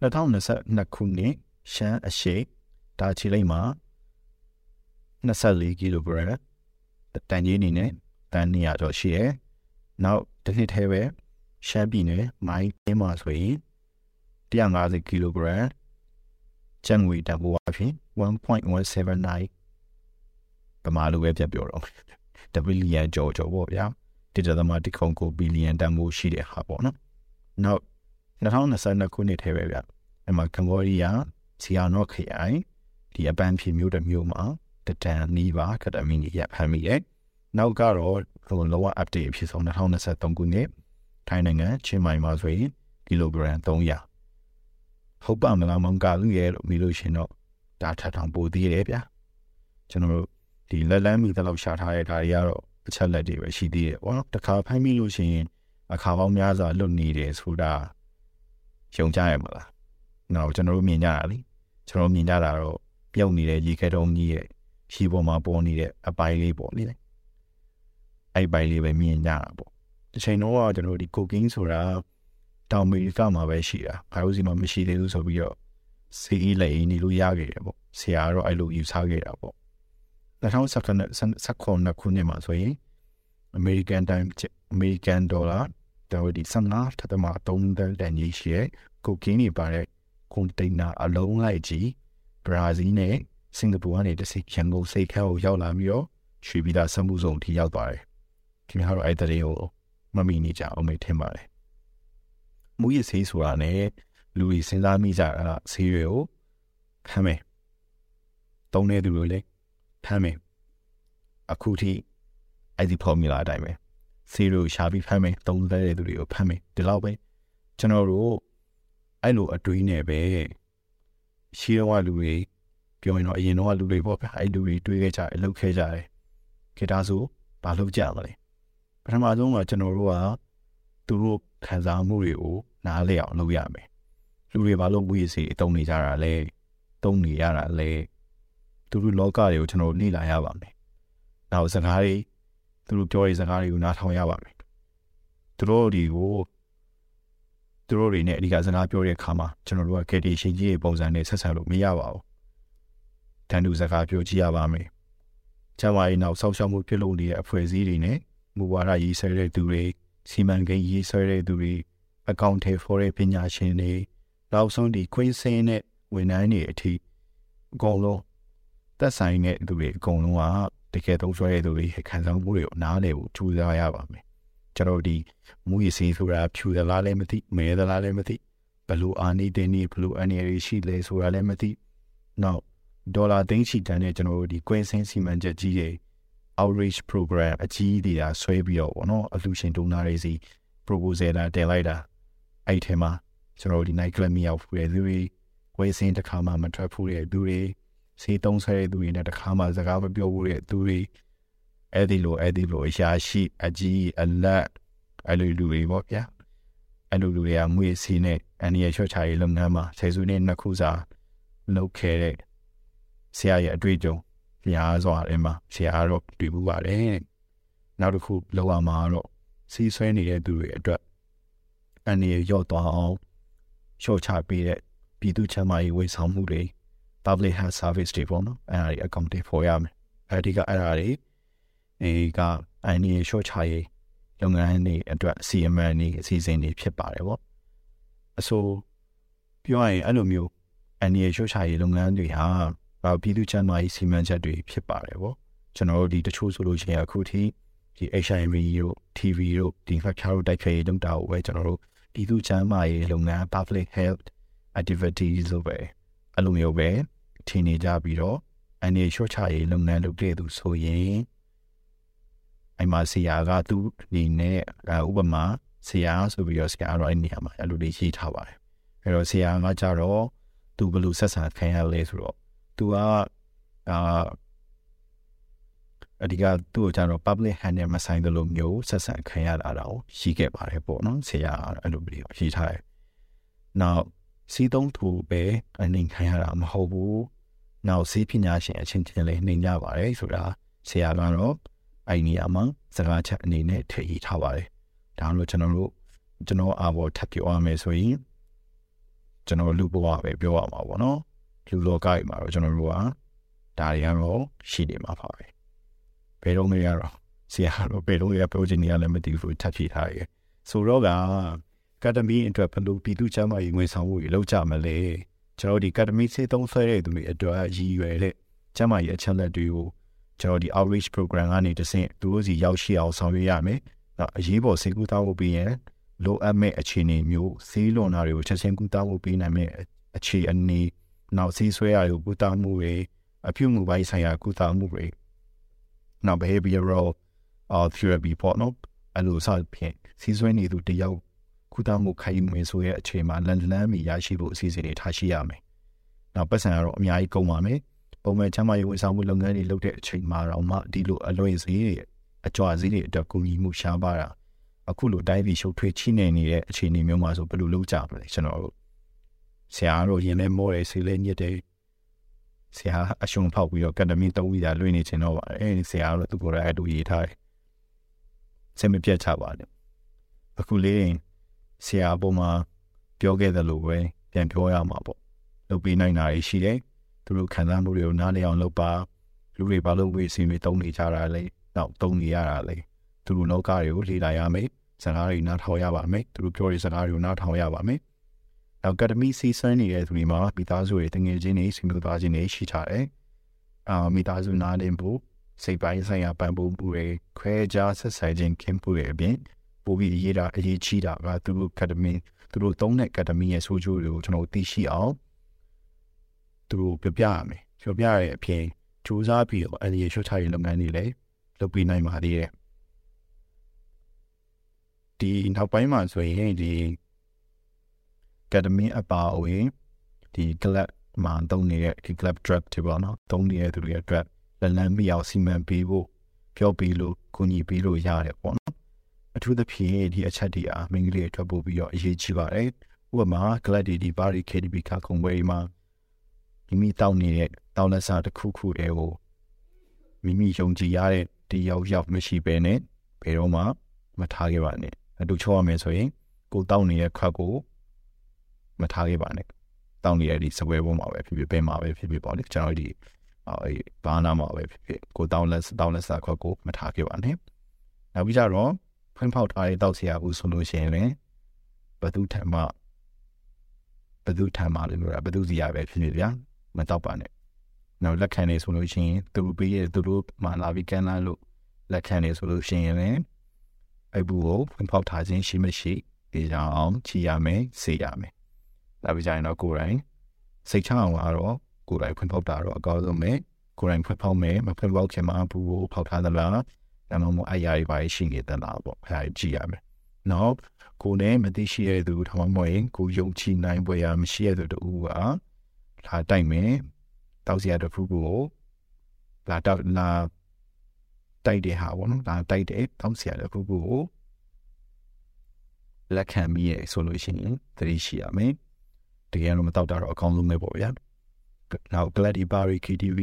Speaker 1: 2022ခုနှစ်ရှမ်းအရှိဒါချီလိမ့်မှာ24ကီလိုဂရမ်တန်ကြီးအနေနဲ့တန်200ကျော်ရှိတယ်။နောက်တစ်နှစ်ထဲပဲရှမ်းပြည်နယ်မိုင်းတင်းမှာဆိုရင်150ကီလိုဂရမ်ကျန်ငွေတန်ဖိုးအဖြစ်1.179ပမာလိုပဲပြပြောတော့ တဘီလီယံကျော်ကျော်ပေါ့ဗျာတိတသမတိခုံကိုဘီလီယံတန်ဖိုးရှိတဲ့ဟာပေါ့နော်။နောက်2022ခုနှစ်ထဲပဲဗျ။အမှကမ္ဘောဒီးယားစီယာနော့ခရိုင်ဒီအပန်းဖြေမျိုးတစ်မျိုးမှာတတန်နီးပါကတမီနီရဖမ်းမိတယ်။နောက်ကတော့ဟိုလောက update အဖြစ်ဆုံး2023ခုနှစ်ထိုင်းနိုင်ငံချင်းမိုင်မှာဆိုရင်ကီလိုဂရမ်300ဟုတ်ပါမလားမောင်ကာလူရဲ့လို့မိလို့ရှင်တော့ဒါထထောင်ပိုသေးတယ်ဗျာကျွန်တော်တို့ ဒီလက်လန်းမိသလောက်ရှာထားတဲ့ဒါတွေကတော့အချက်လက်တွေပဲရှိသေးတယ်ပေါ့နော်တခါဖမ်းမိလို့ရှိရင်အခါပေါင်းများစွာလွတ်နေတယ်ဆိုတာယုံကြရမလားနော်ကျွန်တော်တို့မြင်ကြတာလေကျွန်တော်မြင်ကြတာတော့ပြုတ်နေတဲ့ရေခဲတုံးကြီးရဲ့ရှီပေါ်မှာပေါ်နေတဲ့အပိုင်းလေးပေါ့လေအဲ့ပိုင်းလေးပဲမြင်ကြတာပေါ့တစ်ချိန်တော့ကျွန်တော်ဒီကိုကင်းဆိုတာတောင်အမေရိကမှာပဲရှိတာဘာလို့စီမှာမရှိသေးဘူးဆိုပြီးတော့စီအီလေနေလို့ရခဲ့တယ်ပေါ့ဆရာကတော့အဲ့လိုယူဆခဲ့တာပေါ့ 2019ခုနှစ်မှာဆိုရင် American time American dollar တော်ဒီ15ထပ်မ3တန်တန်ကြီးရှိရဲ့ကိုကင်းနေပါတဲ့ကွန်တိန်နာအလုံးလိုက်ကြီးဘရာဇီးနဲ့စင်ကာပူကနေတစ်စိရန်ကုန်စိတ်ခဲကိုရောက်လာပြီးတော့ရွှေပြည်သာစမှုစုံထိရောက်သွားတယ်။ခင်ဗျားတို့အဲ့တဲ့ကိုမမီနေကြအောင်မေးထင်ပါတယ်။မူရဆေးဆိုတာနဲ့လူတွေစဉ်းစားမိကြတာဆေးတွေကိုဖမ်းမယ်။တုံးနေသူတွေလည်း ဖမ်းမယ်။အခုထိအဲ့ဒီ formula အတိုင်းပဲဆေးတွေကိုရှာပြီးဖမ်းမယ်။တုံးတဲ့သူတွေကိုဖမ်းမယ်။ဒီလောက်ပဲကျွန်တော်တို့အဲ့လိုအတွေးနဲ့ပဲရှေးတော့လူတွေပြောရင်တော့အရင်တော့လူတွေပေါ့ဗျအဲ့လူတွေတွေးခဲ့ကြတယ်လှုပ်ခဲ့ကြတယ်ခေတ္တဆိုဘာလုပ်ကြမလဲပထမဆုံးကကျွန်တော်တို့ကသူတို့ခံစားမှုတွေကိုနားလည်အောင်လုပ်ရမယ်လူတွေဘာလို့မူရစီအတုံးနေကြတာလဲတုံးနေရတာလဲ သူတို့လောကတွေကိုကျွန်တော်လေ့လာရပါမယ်နောက်စကားတွေသူတို့ပြောတဲ့စကားတွေကိုနားထောင်ရပါမယ်သူတို့တွေကိုသူတို့တွေနဲ့အဓိကစကားပြောတဲ့အခါမှာကျွန်တော်တို့ကကယ်တီရှင်ကြီးရဲ့ပုံစံနဲ့ဆက်ဆံလို့မရပါဘူးတန်တူစကားပြောကြည့်ရပါမယ်ကျမကြီးနောက်ဆောက်ရှောက်မှုပြုလုပ်နေတဲ့အဖွဲ့အစည်းတွေနဲ့မူဝါဒရေးဆွဲတဲ့သူတွေစီမံကိန်းရေးဆွဲတဲ့သူတွေအကောင့်ထဲဖော်တဲ့ပညာရှင်တွေနောက်ဆုံးဒီခွင်းစင်းတဲ့ဝန်ထမ်းတွေအထိအကုန်လုံး သက်ဆိုင်တဲ့သူတွေအကုန်လုံးကတကယ်သုံးဆွဲတဲ့သူတွေခံစားမှုတွေကိုနားလည်ဖို့ကြိုးစားရပါမယ်ကျွန်တော်ဒီမူရစီဆိုတာဖြူသလားလည်းမသိမဲသလားလည်းမသိဘလို့အာနေတင်းနေဘလို့အနေရရှိလဲဆိုတာလည်းမသိနောက်ဒေါ်လာသိန်းချီတန်တဲ့ကျွန်တော်တို့ဒီကွင်းစင်းစီမံချက်ကြီးရဲ့ outreach program အကြီးတွေဒါဆွဲပြီးတော့ဗောနော်အလူရှင်ဒိုနာတွေစီ proposal လာတင်လိုက်တာအဲ့ထဲမှာကျွန်တော်တို့ဒီ night club မြောက်ဖူးတဲ့သူတွေကွင်းစင်းတစ်ခါမှမထွက်ဖူးတဲ့သူတွေ စေးသုံးဆွဲတဲ့သူတွေနဲ့တစ်ခါမှစကားမပြောဘူးတဲ့သူတွေအဲ့ဒီလိုအဲ့ဒီလိုအရာရှိအကြီးအလတ်အဲ့လိုလူတွေပေါ့ဗျာအဲ့လိုလူတွေကမွေးစီနဲ့အန်ဒီရဲ့ချော့ချရေးလုပ်ငန်းမှာဆယ်စုနှစ်နှစ်ခုစာလုပ်ခဲ့တဲ့ဆရာရဲ့အတွေ့အကြုံများစွာအဲ့မှာဆရာတော့တွေ့မှုပါတယ်နောက်တစ်ခုလောက်ရမှာတော့စီးဆွဲနေတဲ့သူတွေအတွက်အန်ဒီရော့သွားအောင်ချော့ချပေးတဲ့ပြည်သူ့ချမ်းသာရေးဝန်ဆောင်မှုတွေ public health service တွေပေါ့နော်အဲ့ဒါတွေအကောင့်တွေဖော်ရမယ်အဲ့ဒီကအဲ့ဒါတွေအဲကအန်ဒီရဲ့ချော့ချရေးလုပ်ငန်းတွေအတွက် CMN တွေအစီအစဉ်တွေဖြစ်ပါတယ်ပေါ့အဆိုပြောရရင်အဲ့လိုမျိုးအန်ဒီရဲ့ချော့ချရေးလုပ်ငန်းတွေဟာနောက်ပြည်သူ့ချမ်းသာရေးစီမံချက်တွေဖြစ်ပါတယ်ပေါ့ကျွန်တော်တို့ဒီတချို့ဆိုလို့ရှိရင်အခုထိဒီ HIV တို့ TV တို့ဒီ factor တို့တိုက်ဖျက်ရေးလုပ်တာကိုပဲကျွန်တော်တို့ပြည်သူ့ချမ်းသာရေးလုပ်ငန်း public health activities လို့ပဲအဲ့လိုမျိုးပဲ ထင်နေကြပြီးတော့အနေလျှော့ချရေးလုပ်ငန်းလုပ်တဲ့သူဆိုရင်အဲ့မှာဆရာကသူအနေနဲ့ဥပမာဆရာဆိုပြီးတော့ဆရာတော့အဲ့နေရာမှာအဲ့လိုလေးရေးထားပါတယ်အဲ့တော့ဆရာကကြတော့သူဘယ်လိုဆက်ဆံခံရလဲဆိုတော့သူကအာအဒီကသူ့ကိုကျတော့ public hand နဲ့မဆိုင်တယ်လို့မျိုးဆက်ဆံခံရတာတော့ရှိခဲ့ပါတယ်ပေါ့နော်ဆရာအဲ့လိုမျိုးရေးထားတယ်။နောက်စီးသုံးသူပဲအနေခံရတာမဟုတ်ဘူး။ နောက်စီးပညာရှင်အချင်းချင်းလည်းနှိမ်ကြပါတယ်ဆိုတာဆရာကတော့အဲ့နေရာမှာစကားချက်အနေနဲ့ထည့်ရေးထားပါတယ်။ဒါလို့ကျွန်တော်တို့ကျွန်တော်အဘောထပ်ပြောရမယ်ဆိုရင်ကျွန်တော်လူဘဝပဲပြောရမှာပေါ့နော်။လူလောကကြီးမှာတော့ကျွန်တော်တို့ကဒါတွေကတော့ရှိနေမှာပါပဲဘယ်တော့မှရတော့ဆရာကတော့ဘယ်တော့ရပြောချင်နေရလဲမသိဘူးထပ်ဖြေထားရဆိုတော့ကကက်ဒမီအတွက်ဘယ်လိုပြည်သူ့ကျန်းမာရေးငွေဆောင်မှုတွေလုပ်ကြမလဲ ကျွန်တော်ဒီကက်ဒမီစေးသုံးဆွဲတဲ့သူတွေအတွက်ရည်ရွယ်တဲ့ကျန်းမာရေးအချက်လက်တွေကိုကျွန်တော်ဒီ outreach program ကနေတဆင့်သူတို့စီရောက်ရှိအောင်ဆောင်ရွက်ရမယ်။နောက်အရေးပေါ်စေကူတောင်းဖို့ပြီးရင်လိုအပ်မဲ့အခြေအနေမျိုးဆေးလွန်တာတွေကိုချက်ချင်းကူတောင်းဖို့ပြီးနိုင်မဲ့အခြေအနေနောက်စီးဆွဲရကိုကုသမှုတွေအပြုမှုပိုင်းဆိုင်ရာကုသမှုတွေနောက် behavioral uh, therapy ပေါ့နော်အဲ့လိုစဖြင့်စီးဆွဲနေသူတယောက် ကုသမှုခံယူမယ်ဆိုရဲ့အချိန်မှာလန်လန်းမီရရှိဖို့အစီအစဉ်တွေထားရှိရမယ်။နောက်ပတ်စံကတော့အများကြီးကုန်ပါမယ်။ပုံမှန်ချမ်းသာရေးဝန်ဆောင်မှုလုပ်ငန်းတွေလုပ်တဲ့အချိန်မှာတော့မှဒီလိုအလွန်စည်းတွေအကြွစည်းတွေအတွက်ကူညီမှုရှားပါတာအခုလိုတိုင်းပြည်ရှုပ်ထွေးချိနေနေတဲ့အခြေအနေမျိုးမှာဆိုဘယ်လိုလုပ်ကြမလဲကျွန်တော်တို့ဆရာတို့ရင်လဲမောတယ်ဆေးလဲညစ်တယ်ဆရာအရှုံဖောက်ပြီးတော့ကက်ဒမီတုံးပြီးတာလွှင့်နေချင်တော့ပါတယ်အဲဆရာတို့သူကိုယ်တိုင်အတူရေးထားတယ်စင်မပြတ်ချပါတယ်အခုလေး ဆရာအပေါ်မှာပြောခဲ့တယ်လို့ပဲပြန်ပြောရမှာပေါ့လုပ်ပေးနိုင်တာရှိတယ်သူတို့ခံစားမှုတွေကိုနားလည်အောင်လုပ်ပါလူတွေဘာလို့ဝေးစီတွေတုံးနေကြတာလဲနောက်တုံးနေရတာလဲသူတို့လောကတွေကိုလေ့လာရမယ်စကားတွေနားထောင်ရပါမယ်သူတို့ပြောတဲ့စကားတွေကိုနားထောင်ရပါမယ်အကယ်ဒမီစီဆန်းနေတဲ့သူတွေမှာမိသားစုတွေတငယ်ချင်းတွေဆွေမျိုးသားချင်းတွေရှိကြတယ်။အာမိသားစုနားလည်ဖို့စိတ်ပိုင်းဆိုင်ရာပံ့ပိုးမှုတွေခွဲခြားဆက်ဆံခြင်းခင်မှုတွေအပြင် ပိုပြီးအရေးတာအရေးကြီးတာကသူတို့ကက်ဒမီသူတို့သုံးတဲ့ကက်ဒမီရဲ့ဆိုးကျိုးတွေကိုကျွန်တော်သိရှိအောင်သူတို့ပြပြရမယ်။ပြပြရတဲ့အပြင်စူးစမ်းပြီးတော့အဲဒီရှုတ်ချရေးလုပ်ငန်းတွေလည်းလုပ်ပြီးနိုင်ပါသေးတယ်။ဒီနောက်ပိုင်းမှာဆိုရင်ဒီ ketamine အပါအဝင်ဒီ club မှာသုံးနေတဲ့ဒီ club drug တွေပေါ့နော်သုံးနေတဲ့သူတွေအတွက်လလန်းမိအောင်စီမံပေးဖို့ပြောပြီးလို့ကူညီပြီးလို့ရတယ်ပေါ့နော် အထူးသဖြင့်ဒီအချက်တွေအားမိန်းကလေးအတွက်ပို့ပြီးတော့အရေးကြီးပါတယ်ဥပမာ glad ဒီဒီဘာရီ KDB ကခုံဝေးမှာမိမိတောက်နေတဲ့တောက်လက်စာတစ်ခုခုတွေကိုမိမိယုံကြည်ရတဲ့ဒီရောက်ရောက်မရှိဘဲနဲ့ဘယ်တော့မှမထားခဲ့ပါနဲ့အတူချောရမယ်ဆိုရင်ကိုတောက်နေတဲ့ခတ်ကိုမထားခဲ့ပါနဲ့တောက်နေတဲ့ဒီစပွဲပေါ်မှာပဲဖြစ်ဖြစ်ဘယ်မှာပဲဖြစ်ဖြစ်ပေါ့လေကျွန်တော်ဒီအဲဘာနာမှာပဲဖြစ်ဖြစ်ကိုတောက်လက်တောက်လက်စာခတ်ကိုမထားခဲ့ပါနဲ့နောက်ပြီးကြတော့ ဖွင့်ဖောက်ထားတဲ့တောက်ဆရာဘူးဆိုလို့ရှိရင်လည်းဘသူထံမှဘသူထံမှလို့ပြောတာဘသူစီရပဲဖြစ်ဖြစ်ဗျာမတောက်ပါနဲ့နောက်လက်ခံနေဆိုလို့ရှိရင်သူပေးရသူတို့မှလာပြီးကန်လာလို့လက်ခံနေဆိုလို့ရှိရင်လည်းအဘူးကိုဖွင့်ဖောက်ထားခြင်းရှိမရှိဒီကြောင်အောင်ချီရမယ်စေရမယ်ဒါပြကြရင်တော့ကိုယ်တိုင်စိတ်ချအောင်ကတော့ကိုယ်တိုင်ဖွင့်ဖောက်တာတော့အကောင်းဆုံးပဲကိုယ်တိုင်ဖွင့်ဖောက်မယ်မဖွင့်ဖောက်ခင်မှာဘူးကိုဖောက်ထားသလား ဒါမှမဟုတ်အရာတွေပါရှိနေသလားပေါ့အဲဒါကြည့်ရမယ်နောက်ကိုယ်နဲ့မသိရှိရတဲ့သူဒါမှမဟုတ်ရင်ကိုယုံကြည်နိုင်ပွဲရမရှိရတဲ့တူကလာတိုက်မယ်တောက်စီရတစ်ခုကိုလာတောက်လာတိုက်တဲ့ဟာပေါ့နော်လာတိုက်တဲ့တောက်စီရတစ်ခုကိုလက်ခံပြီးရဆိုလို့ရှိရင်သတိရှိရမယ်တကယ်လို့မတောက်တာတော့အကောင်းဆုံးပဲပေါ့ဗျာနောက် Glady Barry KTV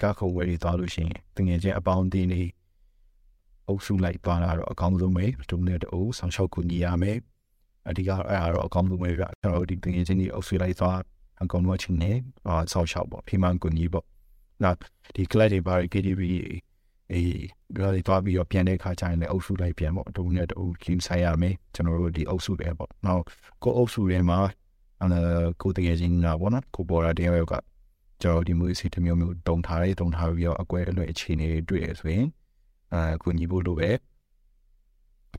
Speaker 1: ကခုံဝယ်တွေသွားလို့ရှိရင်တငယ်ချင်းအပေါင်းအသင်းတွေ အုပ်စုလိုက်သွားတာတော့အကောင်းဆုံးပဲဒုနဲ့တူဆောင်းလျှောက်ကူညီရမယ်အဓိကအဲ့ဒါတော့အကောင်းဆုံးပဲဗျကျွန်တော်ဒီတငယ်ချင်းတွေအုပ်စုလိုက်သွားအကောင်တော့ချင်းနေအာဆောက်ရှောက်ပေါ့ဖိမန်ကူညီပေါ့နောက်ဒီ class တွေပါ KTV အေးပြောရသွားပြီးတော့ပြန်တဲ့ခါကျရင်လည်းအုပ်စုလိုက်ပြန်ပေါ့ဒုနဲ့တူကင်းဆိုင်ရမယ်ကျွန်တော်တို့ဒီအုပ်စုတွေပေါ့နောက်ကိုအုပ်စုတွေမှာအနာကိုတကယ်ချင်းနာပေါ့နော်ကိုပေါ်တာတရားရောက်ကကျွန်တော်ဒီမျိုးစီတစ်မျိုးမျိုးတုံထားတယ်တုံထားပြီးတော့အကွဲအလွဲအခြေအနေတွေတွေ့ရဆိုရင် အဲကိုညီဖို့လိုပဲ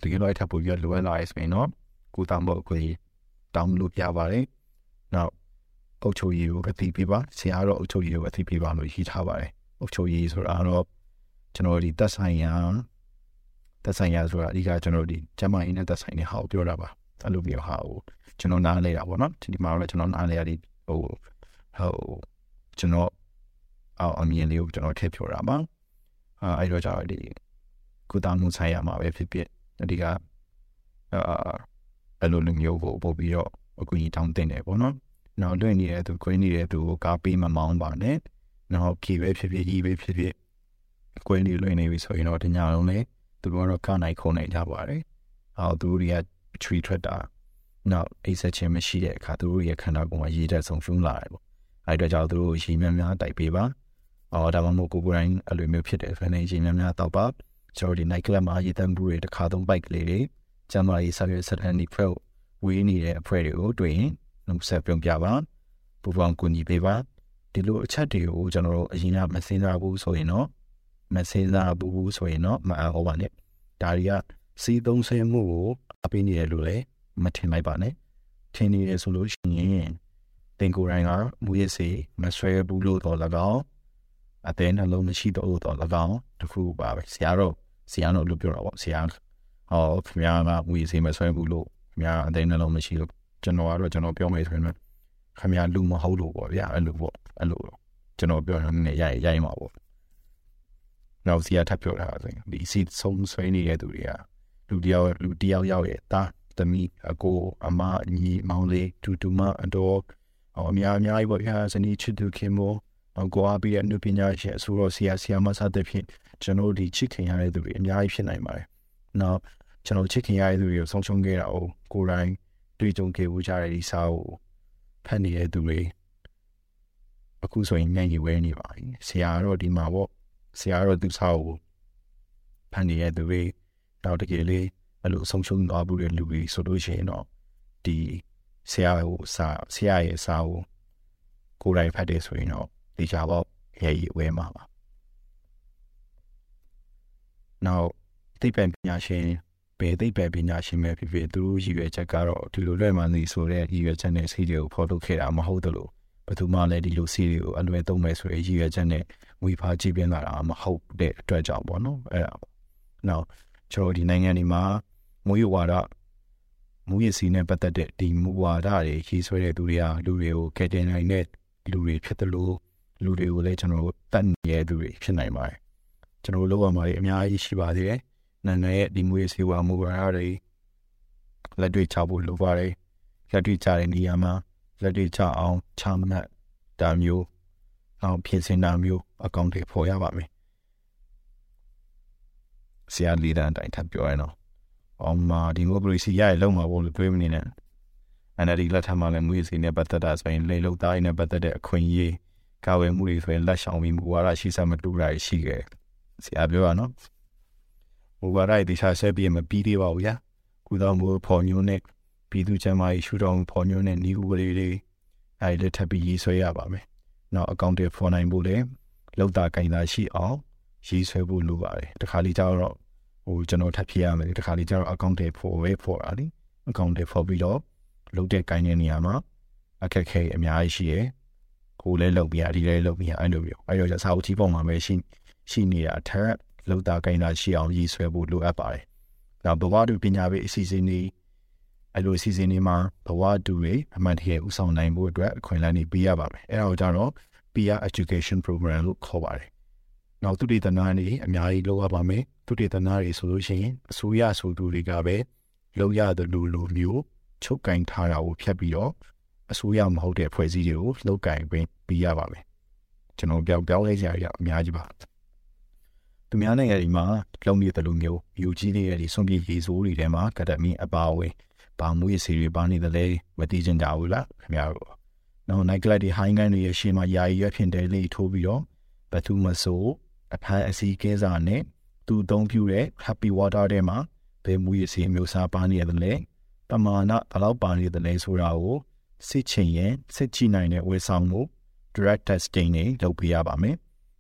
Speaker 1: တကယ်လို့ထပ်ပို့ပြီးလိုအပ်လာရဆိုရင်တော့ကိုတောင်းဖို့ကိုတောင်းလို့ပြပါတယ်နောက်အုတ်ချုပ်ရည်ကိုအသိပေးပါဆရာတော့အုတ်ချုပ်ရည်ကိုအသိပေးပါလို့ရေးထားပါတယ်အုတ်ချုပ်ရည်ဆိုတာတော့ကျွန်တော်ဒီသက်ဆိုင်ရာသက်ဆိုင်ရာဆိုတာအဓိကကျွန်တော်ဒီကျမအင်းနဲ့သက်ဆိုင်တဲ့ဟာကိုပြောတာပါအဲ့လိုမျိုးဟာကိုကျွန်တော်နားလဲတာပေါ့နော်ဒီမှာတော့ကျွန်တော်နားလဲရဒီဟိုဟိုကျွန်တော်အောင်အမြင်လေးကိုကျွန်တော်ထည့်ပြောတာပါ အဲ့တော့ကြာဒီကုသမှုဆိုင်ရာမှာပဲဖြစ်ဖြစ်အဓိကအာအဲ့လိုလူမျိုးကိုပို့ပြီးတော့အကူအညီတောင်းတင်တယ်ပေါ့နော်နောက်လွင့်နေတဲ့သူခွေးနေတဲ့သူကိုကားပေးမမောင်းပါနဲ့နောက်ဖြေပဲဖြစ်ဖြစ်ဤပဲဖြစ်ဖြစ်ခွေးနေလွင့်နေပြီဆိုရင်တော့တညာလုံးလေသူတို့ကတော့ကနိုင်ခုံနိုင်ကြပါတယ်အော်သူတို့တွေက tree ထွက်တာနောက်အိတ်ဆက်ခြင်းမရှိတဲ့အခါသူတို့ရဲ့ခန္ဓာကိုယ်မှာရေးတဲ့ဆုံးရှုံးလာတယ်ပေါ့အဲ့အတွက်ကြောင့်သူတို့ရေများများတိုက်ပေးပါ အော်ဒါမှမဟုတ်ကိုကိုယ်တိုင်အဲ့လိုမျိုးဖြစ်တယ်ဆိုရင်ရေများများတောက်ပါကျွန်တော်ဒီ night club မှာရေတမ်းဘူးတွေတစ်ခါသုံး bike လေးတွေကျမ်းမာရေးဆက်ရွက်ဆက်တန်းဒီ pro ဝေးနေတဲ့အဖွဲ့တွေကိုတွေ့ရင်နှုတ်ဆက်ပြုံးပြပါပူပေါင်းကူညီပေးပါဒီလိုအချက်တွေကိုကျွန်တော်တို့အရင်ကမစင်စားဘူးဆိုရင်တော့မစင်စားဘူးဆိုရင်တော့မအားဟောပါနဲ့ဒါတွေကစီးသုံးဆဲမှုကိုအပေးနေတယ်လို့လည်းမထင်လိုက်ပါနဲ့ထင်နေတယ်ဆိုလို့ရှိရင်တင်ကိုယ်တိုင်ကမူရစေမဆွဲဘူးလို့တော့၎င်း အသေးနှလုံးမရှိတော့တော့၎င်းတခုပါပဲဆရာတော့ဆရာတော့လို့ပြောတာပေါ့ဆရာဟောခင်ဗျားကမူရစေမဆွဲဘူးလို့ခင်ဗျားအသေးနှလုံးမရှိလို့ကျွန်တော်ကတော့ကျွန်တော်ပြောမယ်ဆိုရင်ခင်ဗျားလူမဟုတ်လို့ပေါ့ဗျာအဲ့လိုပေါ့အဲ့လိုကျွန်တော်ပြောရင်လည်းရိုက်ရိုက်မှာပေါ့နောက်စီရထပ်ပြောတာဆိုရင်ဒီစီဆုံးဆွေးနေတဲ့သူတွေကလူတယောက်လူတယောက်ရောက်ရဲ့တာသမီးအကိုအမညီမောင်လေးတူတူမအတော်အများအများကြီးပေါ့ဗျာဇနီးချစ်သူခင်မော ကိုအားပြီးတဲ့နုပညာရှင်အဆိုတော်ဆရာဆရာမစတဲ့ဖြင့်ကျွန်တော်ဒီချစ်ခင်ရတဲ့သူတွေအများကြီးဖြစ်နိုင်ပါတယ်။နောက်ကျွန်တော်ချစ်ခင်ရတဲ့သူတွေကိုဆုံးရှုံးခဲ့တာကိုကိုယ်တိုင်တွေ့ကြုံခဲ့ဘူးကြတဲ့ဒီစာကိုဖတ်နေတဲ့သူတွေအခုဆိုရင်ညံ့ရီဝဲနေပါပြီ။ဆရာကတော့ဒီမှာပေါ့ဆရာကတော့သူစာကိုဖတ်နေတဲ့သူတွေနောက်တကယ်လေးအဲ့လိုဆုံးရှုံးသွားဘူးတဲ့လူတွေဆိုလို့ရှိရင်တော့ဒီဆရာကိုစာဆရာရဲ့စာကိုကိုယ်တိုင်ဖတ်တယ်ဆိုရင်တော့ ဒီကြပေါ့ရဲကြီးဝဲမှာပါနောက်သိပ္ပံပညာရှင်ဘယ်သိပ္ပံပညာရှင်ပဲဖြစ်ဖြစ်သူတို့ရည်ရွယ်ချက်ကတော့ဒီလိုလွဲ့မှန်စီဆိုတဲ့ရည်ရွယ်ချက်နဲ့စီးတွေကိုဖော်ထုတ်ခဲ့တာမဟုတ်တယ်လို့ဘယ်သူမှလည်းဒီလိုစီးတွေကိုအလွယ်သုံးမယ်ဆိုရင်ရည်ရွယ်ချက်နဲ့ဝေဖာကြည့်ပြလာတာမဟုတ်တဲ့အတွက်ကြောင့်ပေါ့နော်အဲ့ဒါနောက်ကျွန်တော်ဒီနိုင်ငံဒီမှာမူရဝါဒမူရစီနဲ့ပတ်သက်တဲ့ဒီမူဝါဒတွေရေးဆွဲတဲ့သူတွေကလူတွေကိုကယ်တင်နိုင်တဲ့လူတွေဖြစ်တယ်လို့ လူတွေကိုလည်းကျွန်တော်တို့တတ်နေရသူတွေဖြစ်နိုင်ပါတယ်ကျွန်တော်တို့လောက်ရမှာအများကြီးရှိပါသေးတယ်နာနာရဲ့ဒီမွေးစေဝါမူဝါဒတွေလက်တွေ့ချဖို့လိုပါတယ်လက်တွေ့ချတဲ့နေရာမှာလက်တွေ့ချအောင်ချမှတ်တာမျိုးအောင်ပြင်ဆင်တာမျိုးအကောင့်တွေပေါ်ရပါမယ်ဆရာလီဒန်တိုင်းထပ်ပြောရအောင်အောင်မဒီမိုကရေစီရရဲ့လုံးမှာဘုံလို့တွေးမနေနဲ့ NLD လက်ထက်မှာလည်းမွေးစီနဲ့ပတ်သက်တာဆိုရင်လေလုံသားရင်းနဲ့ပတ်သက်တဲ့အခွင့်အရေး ကာဝယ်မှုတွေဆိုရင်လက်ဆောင်ပြီးမူဝါဒရှိစမတူတာရှိခဲ့ဆရာပြောရနော်မူဝါဒတွေတခြားဆက်ပြီးမပြီးသေးပါဘူးဗျာကုသမှုဖော်ညွှန်းတဲ့ပြည်သူ့ကျန်းမာရေးရှုထောင့်ဖော်ညွှန်းတဲ့ဤဥပဒေတွေအဲဒီလက်ထပ်ပြီးရေးဆွဲရပါမယ်နောက်အကောင့်တွေဖော်နိုင်ဖို့လည်းလောက်တာကင်တာရှိအောင်ရေးဆွဲဖို့လိုပါတယ်တခါလေကျတော့ဟိုကျွန်တော်ထပ်ဖြေရမယ်တခါလေကျတော့အကောင့်တွေဖော်ဝဲဖော်တာလေအကောင့်တွေဖော်ပြီးတော့လုတ်တဲ့ကိုင်းတဲ့နေရာမှာအခက်ခဲအများကြီးရှိရယ် ကိုလည်းလုတ်ပြရဒီလည်းလုတ်ပြရအဲ့လိုမျိုးအဲ့တော့စာအုပ်ကြီးပုံမှာပဲရှိရှိနေတာအထက်လုတ်တာကိုင်းတာရှိအောင်ရည်ဆွဲဖို့လိုအပ်ပါတယ်။နောက်ဘဝတူပညာပေးအစီအစဉ်တွေအဲ့လိုအစီအစဉ်တွေမှာဘဝတူတွေအမှန်တကယ်ဥဆောင်နိုင်ဖို့အတွက်အခွင့်အလမ်းတွေပေးရပါမယ်။အဲ့ဒါကိုကြတော့ peer education program လို့ခေါ်ပါတယ်။နောက်သူတေသနာတွေအများကြီးလုပ်ရပါမယ်။သူတေသနာတွေဆိုလို့ရှိရင်အစိုးရဆိုသူတွေကပဲလုပ်ရတယ်လို့လိုမျိုးချုပ်ကင်ထားတာကိုဖြတ်ပြီးတော့ အစိုးရမဟုတ်တဲ့ဖွဲ့စည်းတွေကိုလုတ်ကင်ပေးပြရပါမယ်ကျွန်တော်ပြောင်းပြောင်းလဲကြရအများကြီးပါသူများနိုင်ငံဒီမှာလုံနေတဲ့လူမျိုးယူကြီးတွေရဲ့ဒီဆုံးပြရေးစိုးတွေထဲမှာကတမီအပါဝင်ဘာမွေးစီတွေပါနေတယ်လဲမသိချင်ကြဘူးလားခင်ဗျားတို့နော်နိုင်ကလပ်ဒီဟိုင်းကန်တွေရဲ့ရှေ့မှာယာယီရွက်ဖြင့်တဲလေးထိုးပြီးတော့ဘသူမဆိုအဖမ်းအစည်းကဲစားနဲ့သူအသုံးပြုတဲ့ happy water ထဲမှာဘယ်မွေးစီမျိုးစားပါနေတယ်လဲပမာဏဘလောက်ပါနေတယ်လဲဆိုတာကို စစ်ချင်ရင်စစ်ကြည့်နိုင်တဲ့ဝေဆောင်မှု direct testing တွေလုပ်ပေးရပါမယ်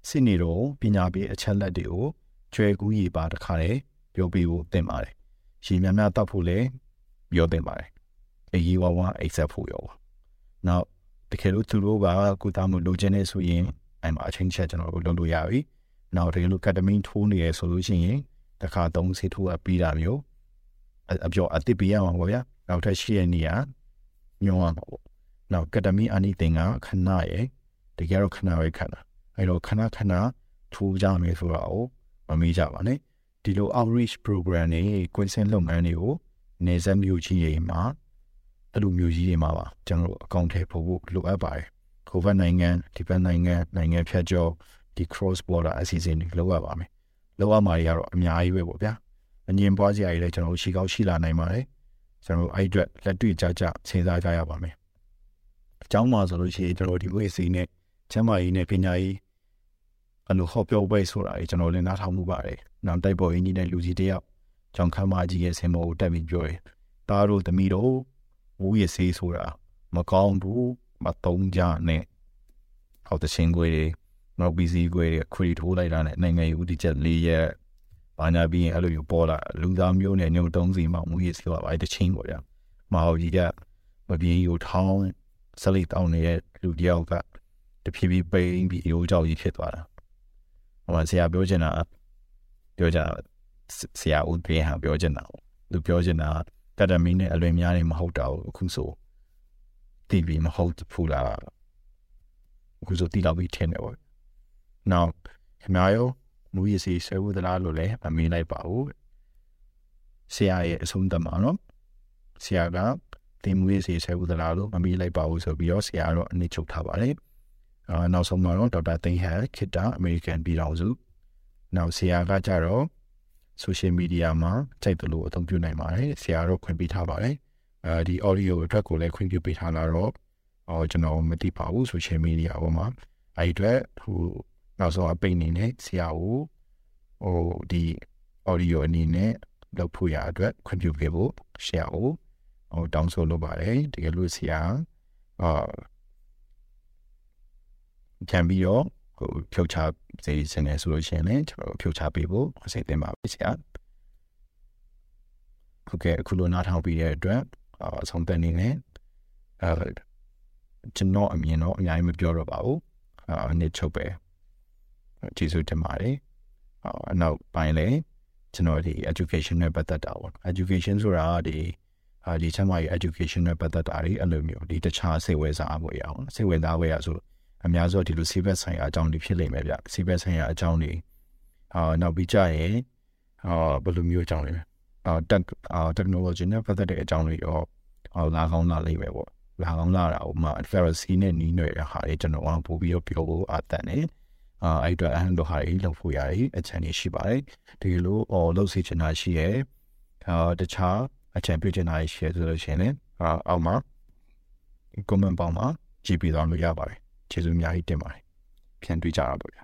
Speaker 1: စစ်နေတော့ပညာပေးအချက်လက်တွေကိုကျွဲကူးရေပါတခါလေပြောပြဖို့သင့်ပါတယ်ရေများများတောက်ဖို့လည်းပြောသင့်ပါတယ်အရေးဝဝအိတ်ဆက်ဖို့ရောနောက်တကယ်လို့သူတို့ကကုသမှုလိုချင်နေဆိုရင်အဲ့မှာအချင်းချက်ကျွန်တော်တို့လုပ်လို့ရပြီနောက်တကယ်လို့ကက်တမင်းထိုးနေရဆိုလို့ရှိရင်တခါသုံးဆေးထိုးအပြီးတာမျိုးအပြောအတိပေးရမှာပေါ့ဗျာနောက်ထပ်ရှိရနေရ ညောင်းရမှာပေါ့နောက်ကက်တမီအနီတင်ကခဏရဲ့တကယ်တော့ခဏပဲခဏအဲ့တော့ခဏခဏထိုးကြမယ်ဆိုတာကိုမမေ့ကြပါနဲ့ဒီလို outreach program တွေကွင်းစင်းလုပ်ငန်းတွေကိုနေဆက်မျိုးကြီးတွေမှာအဲ့လိုမျိုးကြီးတွေမှာပါကျွန်တော်တို့အကောင့်ထဲပို့ဖို့လိုအပ်ပါတယ်ကိုဗစ်နိုင်ငံဒီဘက်နိုင်ငံနိုင်ငံဖြတ်ကျော်ဒီ cross border အစီအစဉ်တွေလုပ်ရပါမယ်လုပ်ရမှာတွေကတော့အများကြီးပဲပေါ့ဗျာအငင်းပွားစရာတွေလည်းကျွန်တော်တို့ရှိကောက်ရှိလာနိုင်ပါတယ် ကျွန်တော်တို့အဲ့အတွက်လက်တွေ့ကြကြစဉ်းစားကြရပါမယ်အကြောင်းမှာဆိုလို့ရှိရင်ကျွန်တော်ဒီဝေစီနဲ့ကျမ်းမာရေးနဲ့ပညာရေးအလိုဟောပြောပွဲဆိုတာကြီးကျွန်တော်လည်းနားထောင်မှုပါတယ်နောက်တိုက်ပေါ်ရင်းကြီးတဲ့လူကြီးတယောက်ကြောင်ခမ်းမကြီးရဲ့ဆင်မောကိုတက်ပြီးပြောတယ်တားတို့သမီးတို့ဝူရစေးဆိုတာမကောင်းဘူးမတုံးကြနဲ့ဟောတချင်းခွေတွေနောက်ပြီးစီခွေတွေခွေထိုးလိုက်တာနဲ့နိုင်ငံရေးဦးတည်ချက်၄ရက် ဘာညာပြီးရင်အဲ့လိုမျိုးပေါ်လာလူသားမျိုးနဲ့ညုံတုံးစီမှမူရစေးပါအဲ့တချင်းပေါ့ဗျာမဟုတ်ကြီးကမပြေးကိုထောင်းဆက်လက်တောင်းနေတဲ့လူတယောက်ကတဖြည်းဖြည်းပိန်ပြီးရိုးကြောက်ကြီးဖြစ်သွားတာဟိုဆရာပြောချင်တာပြောကြဆရာဦးပြေဟာပြောချင်တာသူပြောချင်တာကတမီနဲ့အလွင်များနေမဟုတ်တာကိုအခုဆိုတီဗီမဟုတ်ဘူးလားအခုဆိုတီလာပြီးထင်တယ်ပေါ့နောက်ခင်ဗျားရော မူရစီဆွဲဦးသလားလို့လည်းမမေးလိုက်ပါဘူးဆရာရဲ့အဆုံးသတ်မှာနော်ဆရာကတင်မွေးစီဆွဲဦးသလားလို့မမေးလိုက်ပါဘူးဆိုပြီးတော့ဆရာတော့အနစ်ချုပ်ထားပါတယ်အာနောက်ဆုံးမှာတော့ဒေါက်တာသိန်းဟန်ခိတာအမေရိကန်ပြည်တော်စုနောက်ဆရာကကြတော့ social media မှာကြိုက်တယ်လို့အသုံးပြုနိုင်ပါတယ်ဆရာတော့ခွင့်ပြုထားပါတယ်အဲဒီ audio အတွက်ကိုလည်းခွင့်ပြုပေးထားလာတော့အော်ကျွန်တော်မသိပါဘူး social media ပေါ်မှာအဲဒီအတွက်ဟို နောက်ဆုံးအပိတ်နေနဲ့ဆရာကိုဟိုဒီ audio အနေနဲ့လုပ်ဖို့ရအတွက်ခွင့်ပြုပေးဖို့ဆရာကိုဟိုတောင်းဆိုလုပ်ပါတယ်တကယ်လို့ဆရာအာခံပြီးတော့ဟိုဖြုတ်ချစေစနေဆိုလို့ရှိရင်လည်းကျွန်တော်ဖြုတ်ချပေးဖို့အစိတ်တင်ပါပဲဆရာဟုတ်ကဲ့အခုလိုနားထောင်ပြီးတဲ့အတွက်အဆုံးသတ်နေနဲ့အဲကျွန်တော်အမြင်တော့အများကြီးမပြောတော့ပါဘူးအနစ်ချုပ်ပဲ ကျေးဇူးတင်ပါတယ်အနောက်ပိုင်းလည်းကျွန်တော်ဒီ education နဲ့ပတ်သက်တာပေါ့ education ဆိုတာဒီဒီချမ်းမာရေး education နဲ့ပတ်သက်တာတွေအဲ့လိုမျိုးဒီတခြားစိတ်ဝင်စားဖို့ရအောင်စိတ်ဝင်စားဖို့ရဆိုအများစုဒီလိုဆေးဘက်ဆိုင်ရာအကြောင်းတွေဖြစ်လိမ့်မယ်ဗျဆေးဘက်ဆိုင်ရာအကြောင်းတွေအာနောက်ပြီးကြရင်အာဘယ်လိုမျိုးအကြောင်းလဲအာတက်အာ technology နဲ့ပတ်သက်တဲ့အကြောင်းတွေရောအာလာကောင်းလာလိမ့်မယ်ပေါ့လာကောင်းလာတာဥမာ Pharisee နဲ့နီးနေတဲ့ဟာတွေကျွန်တော်အောင်ပို့ပြီးတော့ပြောဖို့အတန်နေ အာအဲ့တော့အဟန်တို့ဟာတွေလောက်ဖို့ရတယ်အချန်ကြီးရှိပါတယ်ဒီလိုအော်လောက်စီချင်တာရှိရဲ့အာတခြားအချန်ပြချင်တာရှိရဲ့ဆိုလို့ရှိရင်လည်းအာအောက်မှာ comment ပေါင်းမှာကြည့်ပြီးတော့လို့ရပါတယ်ကျေးဇူးအများကြီးတင်ပါတယ်ပြန်တွေ့ကြတာပေါ့ဗျာ